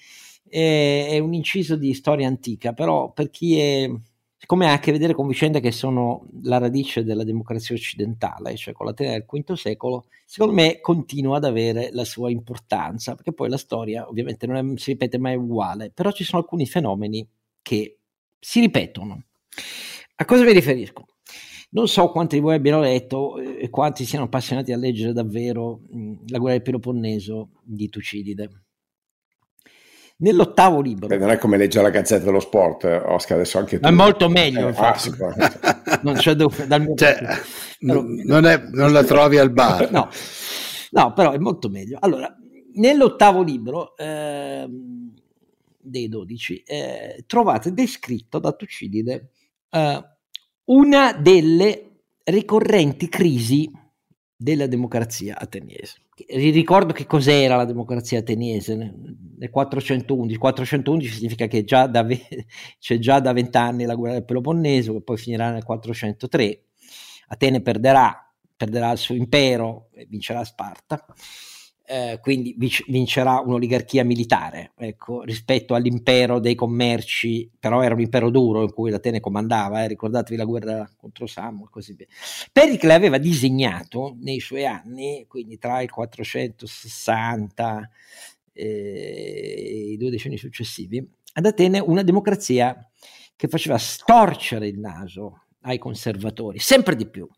è, è un inciso di storia antica, però per chi è come ha a che vedere con vicende che sono la radice della democrazia occidentale, cioè con l'Atene del V secolo, secondo me continua ad avere la sua importanza, perché poi la storia ovviamente non è, si ripete mai uguale, però ci sono alcuni fenomeni che si ripetono. A cosa mi riferisco? Non so quanti di voi abbiano letto e quanti siano appassionati a leggere davvero La guerra del Peloponneso di Tucidide Nell'ottavo libro. Beh, non è come leggere la Gazzetta dello Sport, Oscar, adesso anche tu. È molto meglio, eh, ah, non c'è dove, dal mio cioè, però, non, è, non, la trovi al bar. No, no, però è molto meglio. Allora, nell'ottavo libro eh, dei dodici eh, trovate descritto da Tucidide eh, una delle ricorrenti crisi della democrazia ateniese. Ricordo che cos'era la democrazia ateniese nel 411. 411 significa che già da c'è già da vent'anni la guerra del Peloponneso, che poi finirà nel 403. Atene perderà, perderà il suo impero e vincerà Sparta eh, quindi vincerà un'oligarchia militare ecco, rispetto all'impero dei commerci, però era un impero duro in cui l'Atene comandava, eh, ricordatevi la guerra contro Samu e così via. Pericle aveva disegnato nei suoi anni, quindi tra il 460 e i due decenni successivi, ad Atene una democrazia che faceva storcere il naso ai conservatori, sempre di più.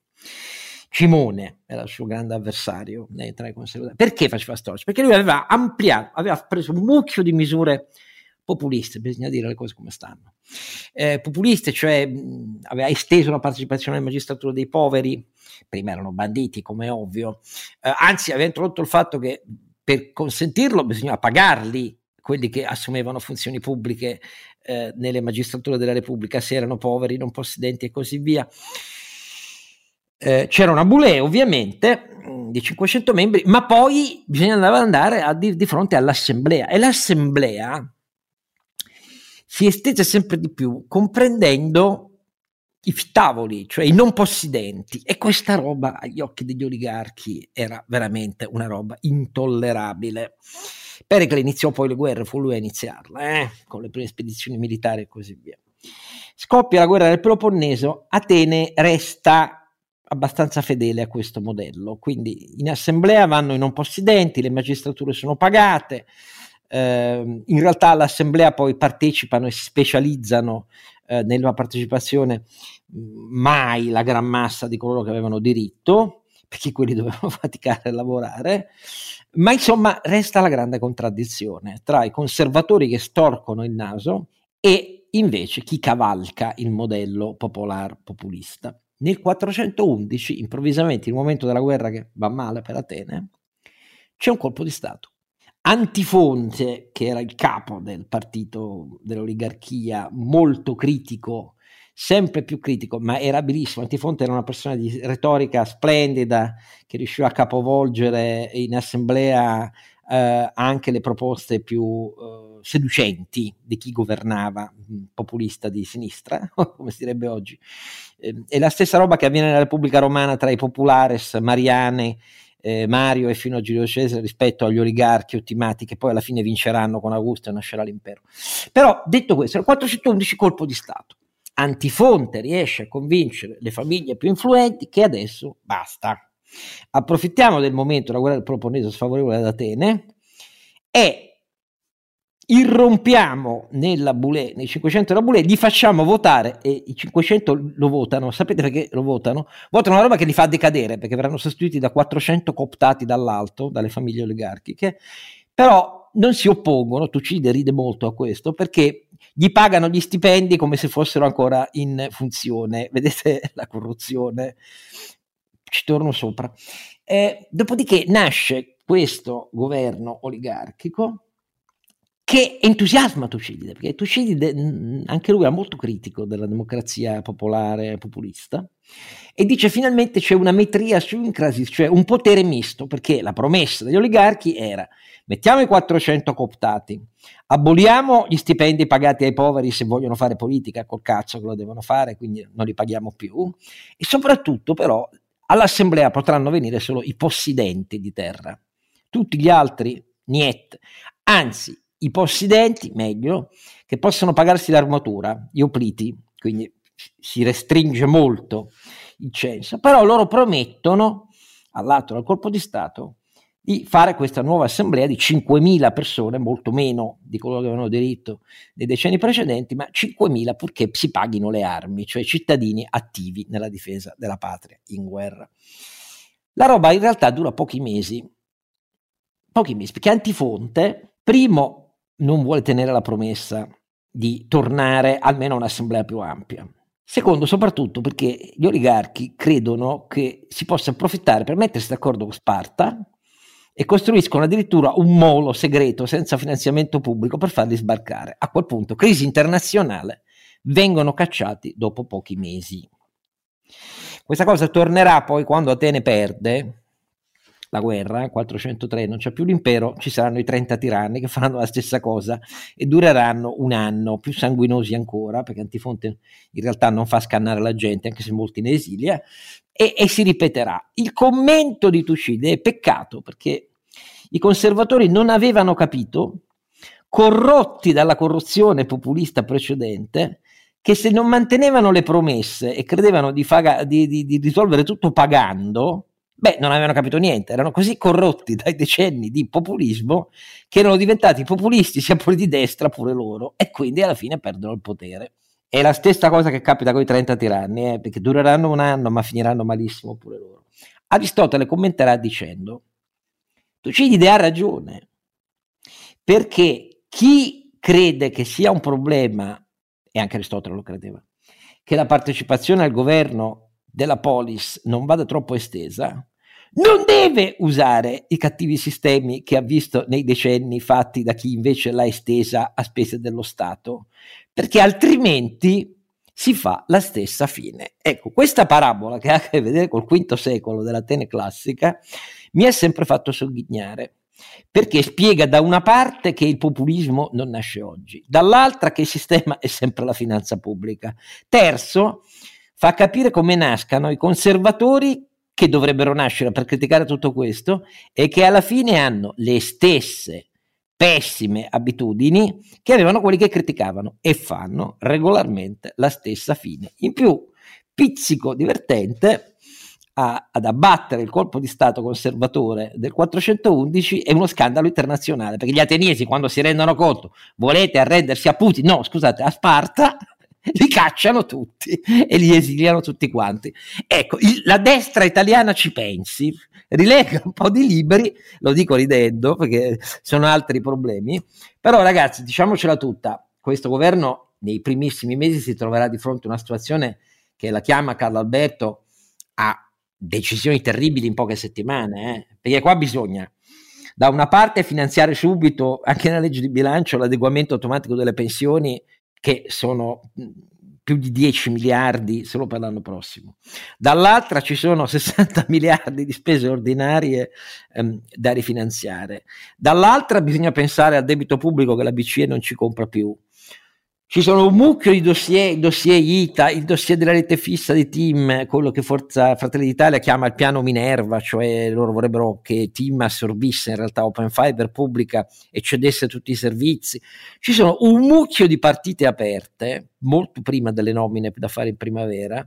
Cimone era il suo grande avversario nei tra i conservatori. Perché faceva storce? Perché lui aveva ampliato, aveva preso un mucchio di misure populiste, bisogna dire le cose come stanno. Eh, populiste, cioè mh, aveva esteso la partecipazione alla magistratura dei poveri, prima erano banditi come ovvio, eh, anzi aveva introdotto il fatto che per consentirlo bisognava pagarli quelli che assumevano funzioni pubbliche eh, nelle magistrature della Repubblica se erano poveri, non possedenti e così via eh, c'era una boulée ovviamente mm, di 500 membri, ma poi bisognava andare a, di, di, fronte all'assemblea e l'assemblea si estese sempre di più comprendendo i tavoli, cioè i non possidenti e questa roba agli occhi degli oligarchi era veramente una roba intollerabile. Pericle iniziò poi le guerre, fu lui a iniziarla, eh? con le prime spedizioni militari e così via. Scoppia la guerra del Peloponneso, Atene resta abbastanza fedele a questo modello. Quindi in assemblea vanno i non possidenti, le magistrature sono pagate, eh, in realtà all'assemblea poi partecipano e si specializzano eh, nella partecipazione mai la gran massa di coloro che avevano diritto, perché quelli dovevano faticare a lavorare, ma insomma resta la grande contraddizione tra i conservatori che storcono il naso e invece chi cavalca il modello popolar populista. Nel 411, improvvisamente, in un momento della guerra che va male per Atene, c'è un colpo di Stato. Antifonte, che era il capo del partito dell'oligarchia, molto critico, sempre più critico, ma era abilissimo. Antifonte era una persona di retorica splendida che riusciva a capovolgere in assemblea eh, anche le proposte più eh, seducenti di chi governava, mm, populista di sinistra, come si direbbe oggi. Eh, è la stessa roba che avviene nella Repubblica Romana tra i populares, Mariane, eh, Mario e fino a Giulio Cesare rispetto agli oligarchi ottimati che poi alla fine vinceranno con Augusto e nascerà l'impero. Però detto questo, il 411 colpo di Stato. Antifonte riesce a convincere le famiglie più influenti che adesso basta. Approfittiamo del momento della guerra del Peloponneso sfavorevole ad Atene e irrompiamo nella Boulé, nei 500 della Boulé, li facciamo votare e i 500 lo votano, sapete perché lo votano? Votano una roba che li fa decadere perché verranno sostituiti da 400 cooptati dall'alto, dalle famiglie oligarchiche, però non si oppongono, Tucide ride molto a questo perché gli pagano gli stipendi come se fossero ancora in funzione, vedete la corruzione, ci torno sopra. Eh, dopodiché nasce questo governo oligarchico che entusiasma Tucidide, perché Tucidide anche lui era molto critico della democrazia popolare populista e dice finalmente c'è una metria syncrasis, cioè un potere misto, perché la promessa degli oligarchi era mettiamo i 400 cooptati, aboliamo gli stipendi pagati ai poveri se vogliono fare politica, col cazzo che lo devono fare, quindi non li paghiamo più, e soprattutto però all'assemblea potranno venire solo i possidenti di terra, tutti gli altri niente, anzi i possidenti, meglio, che possono pagarsi l'armatura, gli opliti, quindi si restringe molto il censo, però loro promettono all'atto del colpo di Stato di fare questa nuova assemblea di 5.000 persone, molto meno di coloro che avevano diritto nei decenni precedenti, ma 5.000 purché si paghino le armi, cioè cittadini attivi nella difesa della patria in guerra. La roba in realtà dura pochi mesi, pochi mesi, perché Antifonte, primo, non vuole tenere la promessa di tornare almeno a un'assemblea più ampia. Secondo, soprattutto perché gli oligarchi credono che si possa approfittare per mettersi d'accordo con Sparta e costruiscono addirittura un molo segreto senza finanziamento pubblico per farli sbarcare. A quel punto, crisi internazionale, vengono cacciati dopo pochi mesi. Questa cosa tornerà poi quando Atene perde, la guerra, 403 non c'è più l'impero, ci saranno i 30 tiranni che faranno la stessa cosa e dureranno un anno, più sanguinosi ancora, perché Antifonte in realtà non fa scannare la gente, anche se molti ne esilia, e, e si ripeterà. Il commento di Tucide è peccato, perché i conservatori non avevano capito, corrotti dalla corruzione populista precedente, che se non mantenevano le promesse e credevano di, faga, di, di, di risolvere tutto pagando, Beh, non avevano capito niente, erano così corrotti dai decenni di populismo che erano diventati populisti sia pure di destra pure loro e quindi alla fine perdono il potere. È la stessa cosa che capita con i 30 tiranni, eh, perché dureranno un anno ma finiranno malissimo pure loro. Aristotele commenterà dicendo, Tucidide ha ragione, perché chi crede che sia un problema, e anche Aristotele lo credeva, che la partecipazione al governo della polis non vada troppo estesa, non deve usare i cattivi sistemi che ha visto nei decenni fatti da chi invece l'ha estesa a spese dello Stato, perché altrimenti si fa la stessa fine. Ecco, questa parabola che ha a che vedere col V secolo dell'Atene classica mi ha sempre fatto sogghignare, perché spiega da una parte che il populismo non nasce oggi, dall'altra che il sistema è sempre la finanza pubblica. Terzo, fa capire come nascano i conservatori che dovrebbero nascere per criticare tutto questo e che alla fine hanno le stesse pessime abitudini che avevano quelli che criticavano e fanno regolarmente la stessa fine. In più, pizzico divertente a, ad abbattere il colpo di Stato conservatore del 411 è uno scandalo internazionale, perché gli ateniesi quando si rendono conto volete arrendersi a Putin, no scusate, a Sparta, li cacciano tutti e li esiliano tutti quanti. Ecco, il, la destra italiana ci pensi, rilega un po' di libri, lo dico ridendo perché sono altri problemi, però ragazzi, diciamocela tutta, questo governo nei primissimi mesi si troverà di fronte a una situazione che la chiama Carlo Alberto a decisioni terribili in poche settimane, eh? perché qua bisogna da una parte finanziare subito anche nella legge di bilancio l'adeguamento automatico delle pensioni che sono più di 10 miliardi solo per l'anno prossimo. Dall'altra ci sono 60 miliardi di spese ordinarie ehm, da rifinanziare. Dall'altra bisogna pensare al debito pubblico che la BCE non ci compra più. Ci sono un mucchio di dossier, dossier ITA, il dossier della rete fissa di Team, quello che Forza Fratelli d'Italia chiama il piano Minerva, cioè loro vorrebbero che Team assorbisse in realtà Open Fiber pubblica e cedesse tutti i servizi. Ci sono un mucchio di partite aperte, molto prima delle nomine da fare in primavera,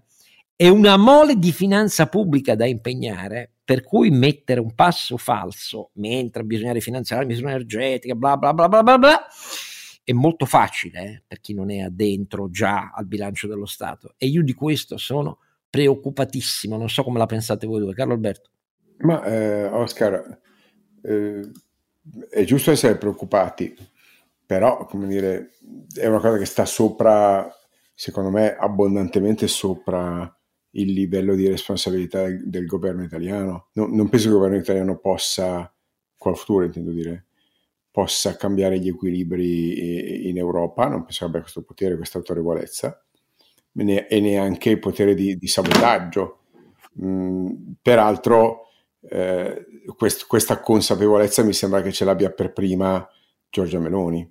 e una mole di finanza pubblica da impegnare, per cui mettere un passo falso mentre bisogna rifinanziare la misura energetica, bla bla bla bla bla bla è molto facile eh, per chi non è addentro già al bilancio dello Stato e io di questo sono preoccupatissimo, non so come la pensate voi due, Carlo Alberto. Ma eh, Oscar, eh, è giusto essere preoccupati, però come dire, è una cosa che sta sopra, secondo me, abbondantemente sopra il livello di responsabilità del, del governo italiano. No, non penso che il governo italiano possa, qual futuro intendo dire, possa cambiare gli equilibri in Europa, non penso abbia questo potere, questa autorevolezza, e neanche il potere di, di sabotaggio. Mm, peraltro, eh, quest, questa consapevolezza mi sembra che ce l'abbia per prima Giorgia Meloni.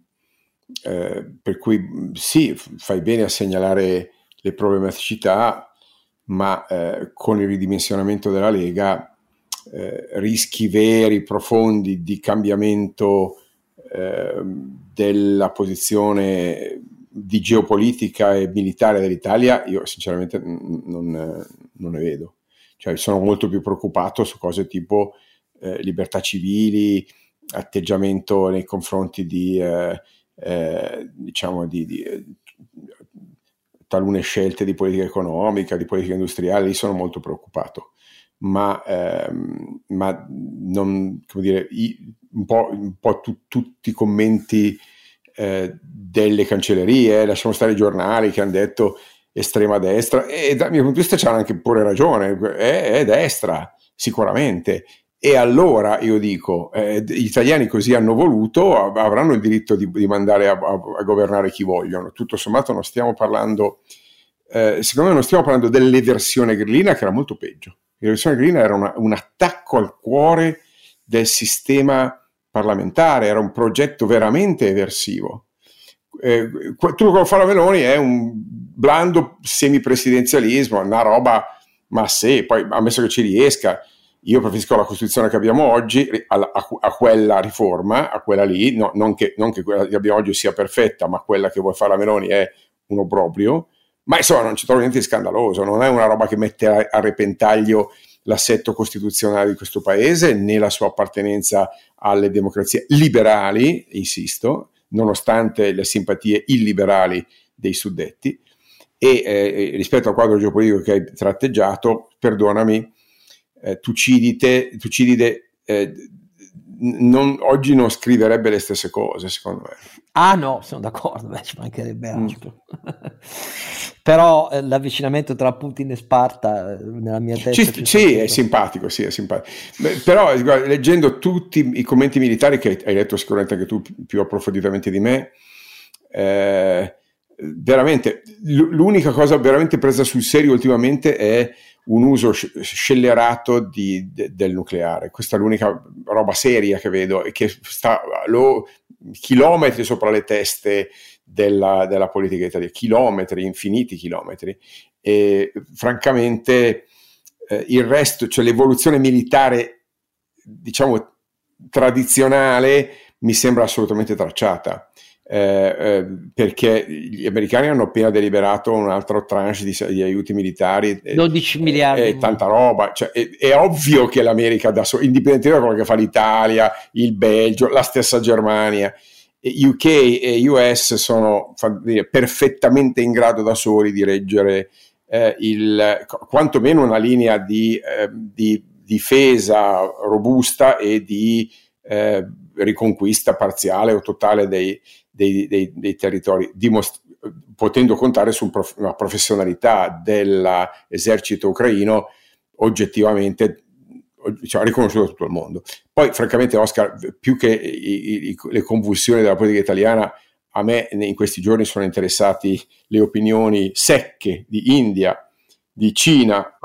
Eh, per cui sì, fai bene a segnalare le problematicità, ma eh, con il ridimensionamento della Lega eh, rischi veri, profondi di cambiamento Ehm, della posizione di geopolitica e militare dell'Italia, io sinceramente non, non ne vedo. Cioè, sono molto più preoccupato su cose tipo eh, libertà civili, atteggiamento nei confronti di, eh, eh, diciamo, di, di talune scelte di politica economica, di politica industriale, lì sono molto preoccupato. Ma, ehm, ma non, come dire, un po', un po tu, tutti i commenti eh, delle cancellerie, lasciamo stare i giornali che hanno detto estrema destra e dal mio punto di vista c'hanno anche pure ragione, è, è destra sicuramente. E allora io dico, eh, gli italiani così hanno voluto, avranno il diritto di, di mandare a, a, a, governare chi vogliono. Tutto sommato non stiamo parlando, eh, secondo me non stiamo parlando dell'eversione grillina che era molto peggio. L'eversione grillina era una, un attacco al cuore del sistema parlamentare, era un progetto veramente eversivo. Eh, tutto quello che fa la Meloni è un blando semipresidenzialismo, una roba, ma se, poi ammesso che ci riesca, io preferisco la Costituzione che abbiamo oggi a, a, a quella riforma, a quella lì, no, non, che, non, che, quella che abbiamo oggi sia perfetta, ma quella che vuole fare la Meloni è un obbrobrio, ma insomma non ci trovo niente di scandaloso, non è una roba che mette a, a repentaglio l'assetto costituzionale di questo paese né la sua appartenenza alle democrazie liberali, insisto, nonostante le simpatie illiberali dei suddetti. E eh, rispetto al quadro geopolitico che hai tratteggiato, perdonami, eh, Tucidide, Tucidide eh, non, oggi non scriverebbe le stesse cose, secondo me. Ah no, sono d'accordo, beh, ci mancherebbe mm. altro. Mm. Però eh, l'avvicinamento tra Putin e Sparta eh, nella mia testa... Ci, sì, è simpatico, sì, è simpatico. Beh, però guarda, leggendo tutti i commenti militari che hai letto sicuramente anche tu più approfonditamente di me, eh, veramente l'unica cosa veramente presa sul serio ultimamente è un uso scellerato di, de, del nucleare. Questa è l'unica roba seria che vedo e che sta lo, chilometri sopra le teste della, della, politica italiana, chilometri, infiniti chilometri. E francamente eh, il resto, cioè l'evoluzione militare, diciamo, tradizionale, mi sembra assolutamente tracciata eh, eh, perché gli americani hanno appena deliberato un altro tranche di, di aiuti militari 12 miliardi. e tanta roba. Cioè, è, è, ovvio che l'America da sola indipendentemente da quello che fa l'Italia il Belgio, la stessa Germania UK e US sono dire, perfettamente in grado da soli di reggere eh, il, quantomeno una linea di, eh, di difesa robusta e di eh, riconquista parziale o totale dei, dei, dei, dei territori, dimost- potendo contare su prof- una professionalità dell'esercito ucraino oggettivamente cioè, riconosciuto da tutto il mondo. Poi, francamente, Oscar, più che i, i, le convulsioni della politica italiana, a me in questi giorni sono interessati le opinioni secche di India, di Cina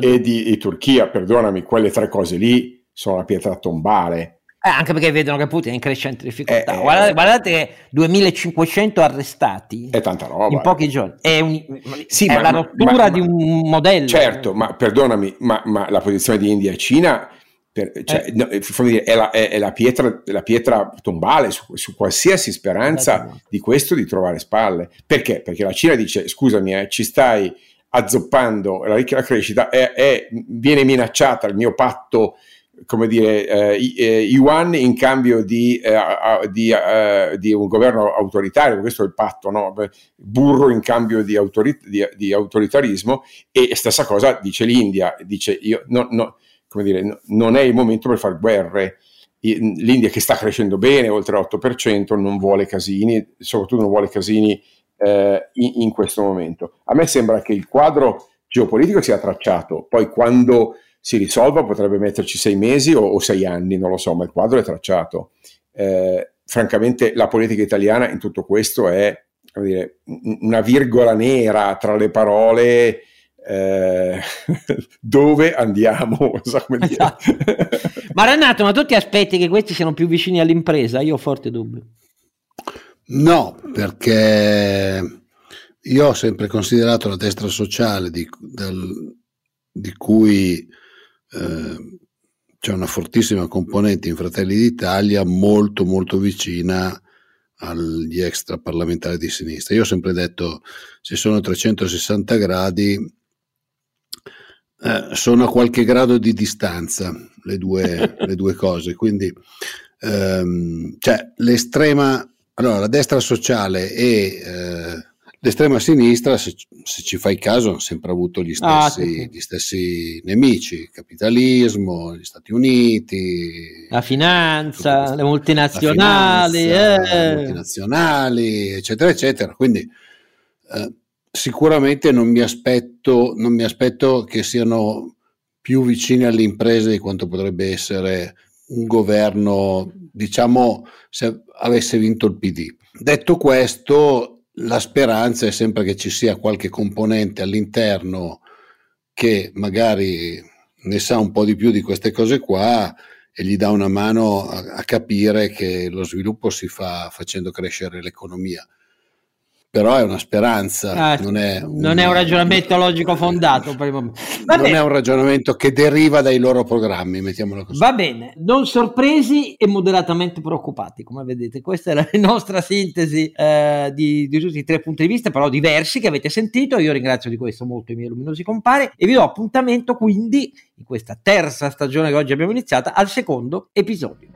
e di, di Turchia, perdonami, quelle tre cose lì sono la pietra tombale eh, anche perché vedono che Putin è in crescente difficoltà. Eh, eh guardate, guardate, che 2500 arrestati è tanta roba, in pochi giorni. È, un, sì, è ma, la rottura ma, di un modello. Certo, ma perdonami, ma, ma la posizione di India e Cina per, cioè, eh. no, dire, è, la, è, la, pietra, la, pietra, tombale su, su qualsiasi speranza eh, di questo di trovare spalle. Perché? Perché la Cina dice: scusami, eh, ci stai azzoppando la, la crescita, è, viene minacciata il mio patto come dire, eh, eh, yuan in cambio di, eh, di, eh, di, un governo autoritario, questo è il patto, no? burro in cambio di, autori- di, autoritarismo e stessa cosa dice l'India, dice io, no, no, dire, no, non è il momento per fare guerre, l'India che sta crescendo bene, oltre l'8%, non vuole casini, soprattutto non vuole casini eh, in, in questo momento. A me sembra che il quadro geopolitico sia tracciato, poi quando si risolva, potrebbe metterci sei mesi o, o sei anni, non lo so, ma il quadro è tracciato. Eh, francamente la politica italiana in tutto questo è dire, una virgola nera tra le parole eh, dove andiamo. So esatto. ma Renato, ma tu ti aspetti che questi siano più vicini all'impresa? Io ho forte dubbio. No, perché io ho sempre considerato la destra sociale di, del, di cui eh, c'è una fortissima componente in Fratelli d'Italia molto molto vicina agli extra parlamentari di sinistra. Io ho sempre detto se sono 360 gradi eh, sono a qualche grado di distanza le due, le due cose, quindi ehm, cioè, l'estrema, allora la destra sociale e eh, L'estrema sinistra, se, se, ci fai caso, ha sempre avuto gli ah, stessi, ah, sì. gli stessi, nemici, il capitalismo, gli Stati Uniti, la finanza, le multinazionali, finanza, eh. le multinazionali, eccetera, eccetera. Quindi eh, sicuramente non mi, aspetto, non mi aspetto che siano più vicini alle imprese di quanto potrebbe essere un governo, diciamo, se avesse vinto il PD. Detto questo, la speranza è sempre che ci sia qualche componente all'interno che magari ne sa un po' di più di queste cose qua e gli dà una mano a, a capire che lo sviluppo si fa facendo crescere l'economia però è una speranza, ah, non, è un, non, è un, ragionamento logico fondato. non è un ragionamento che deriva dai loro programmi, mettiamolo così. Va bene, non sorpresi e moderatamente preoccupati, come vedete. Questa è la nostra sintesi eh, di, di, tutti i tre punti di vista, però diversi che avete sentito. Io ringrazio di questo molto i miei luminosi compari e vi do appuntamento quindi in questa terza stagione che oggi abbiamo iniziata al secondo episodio.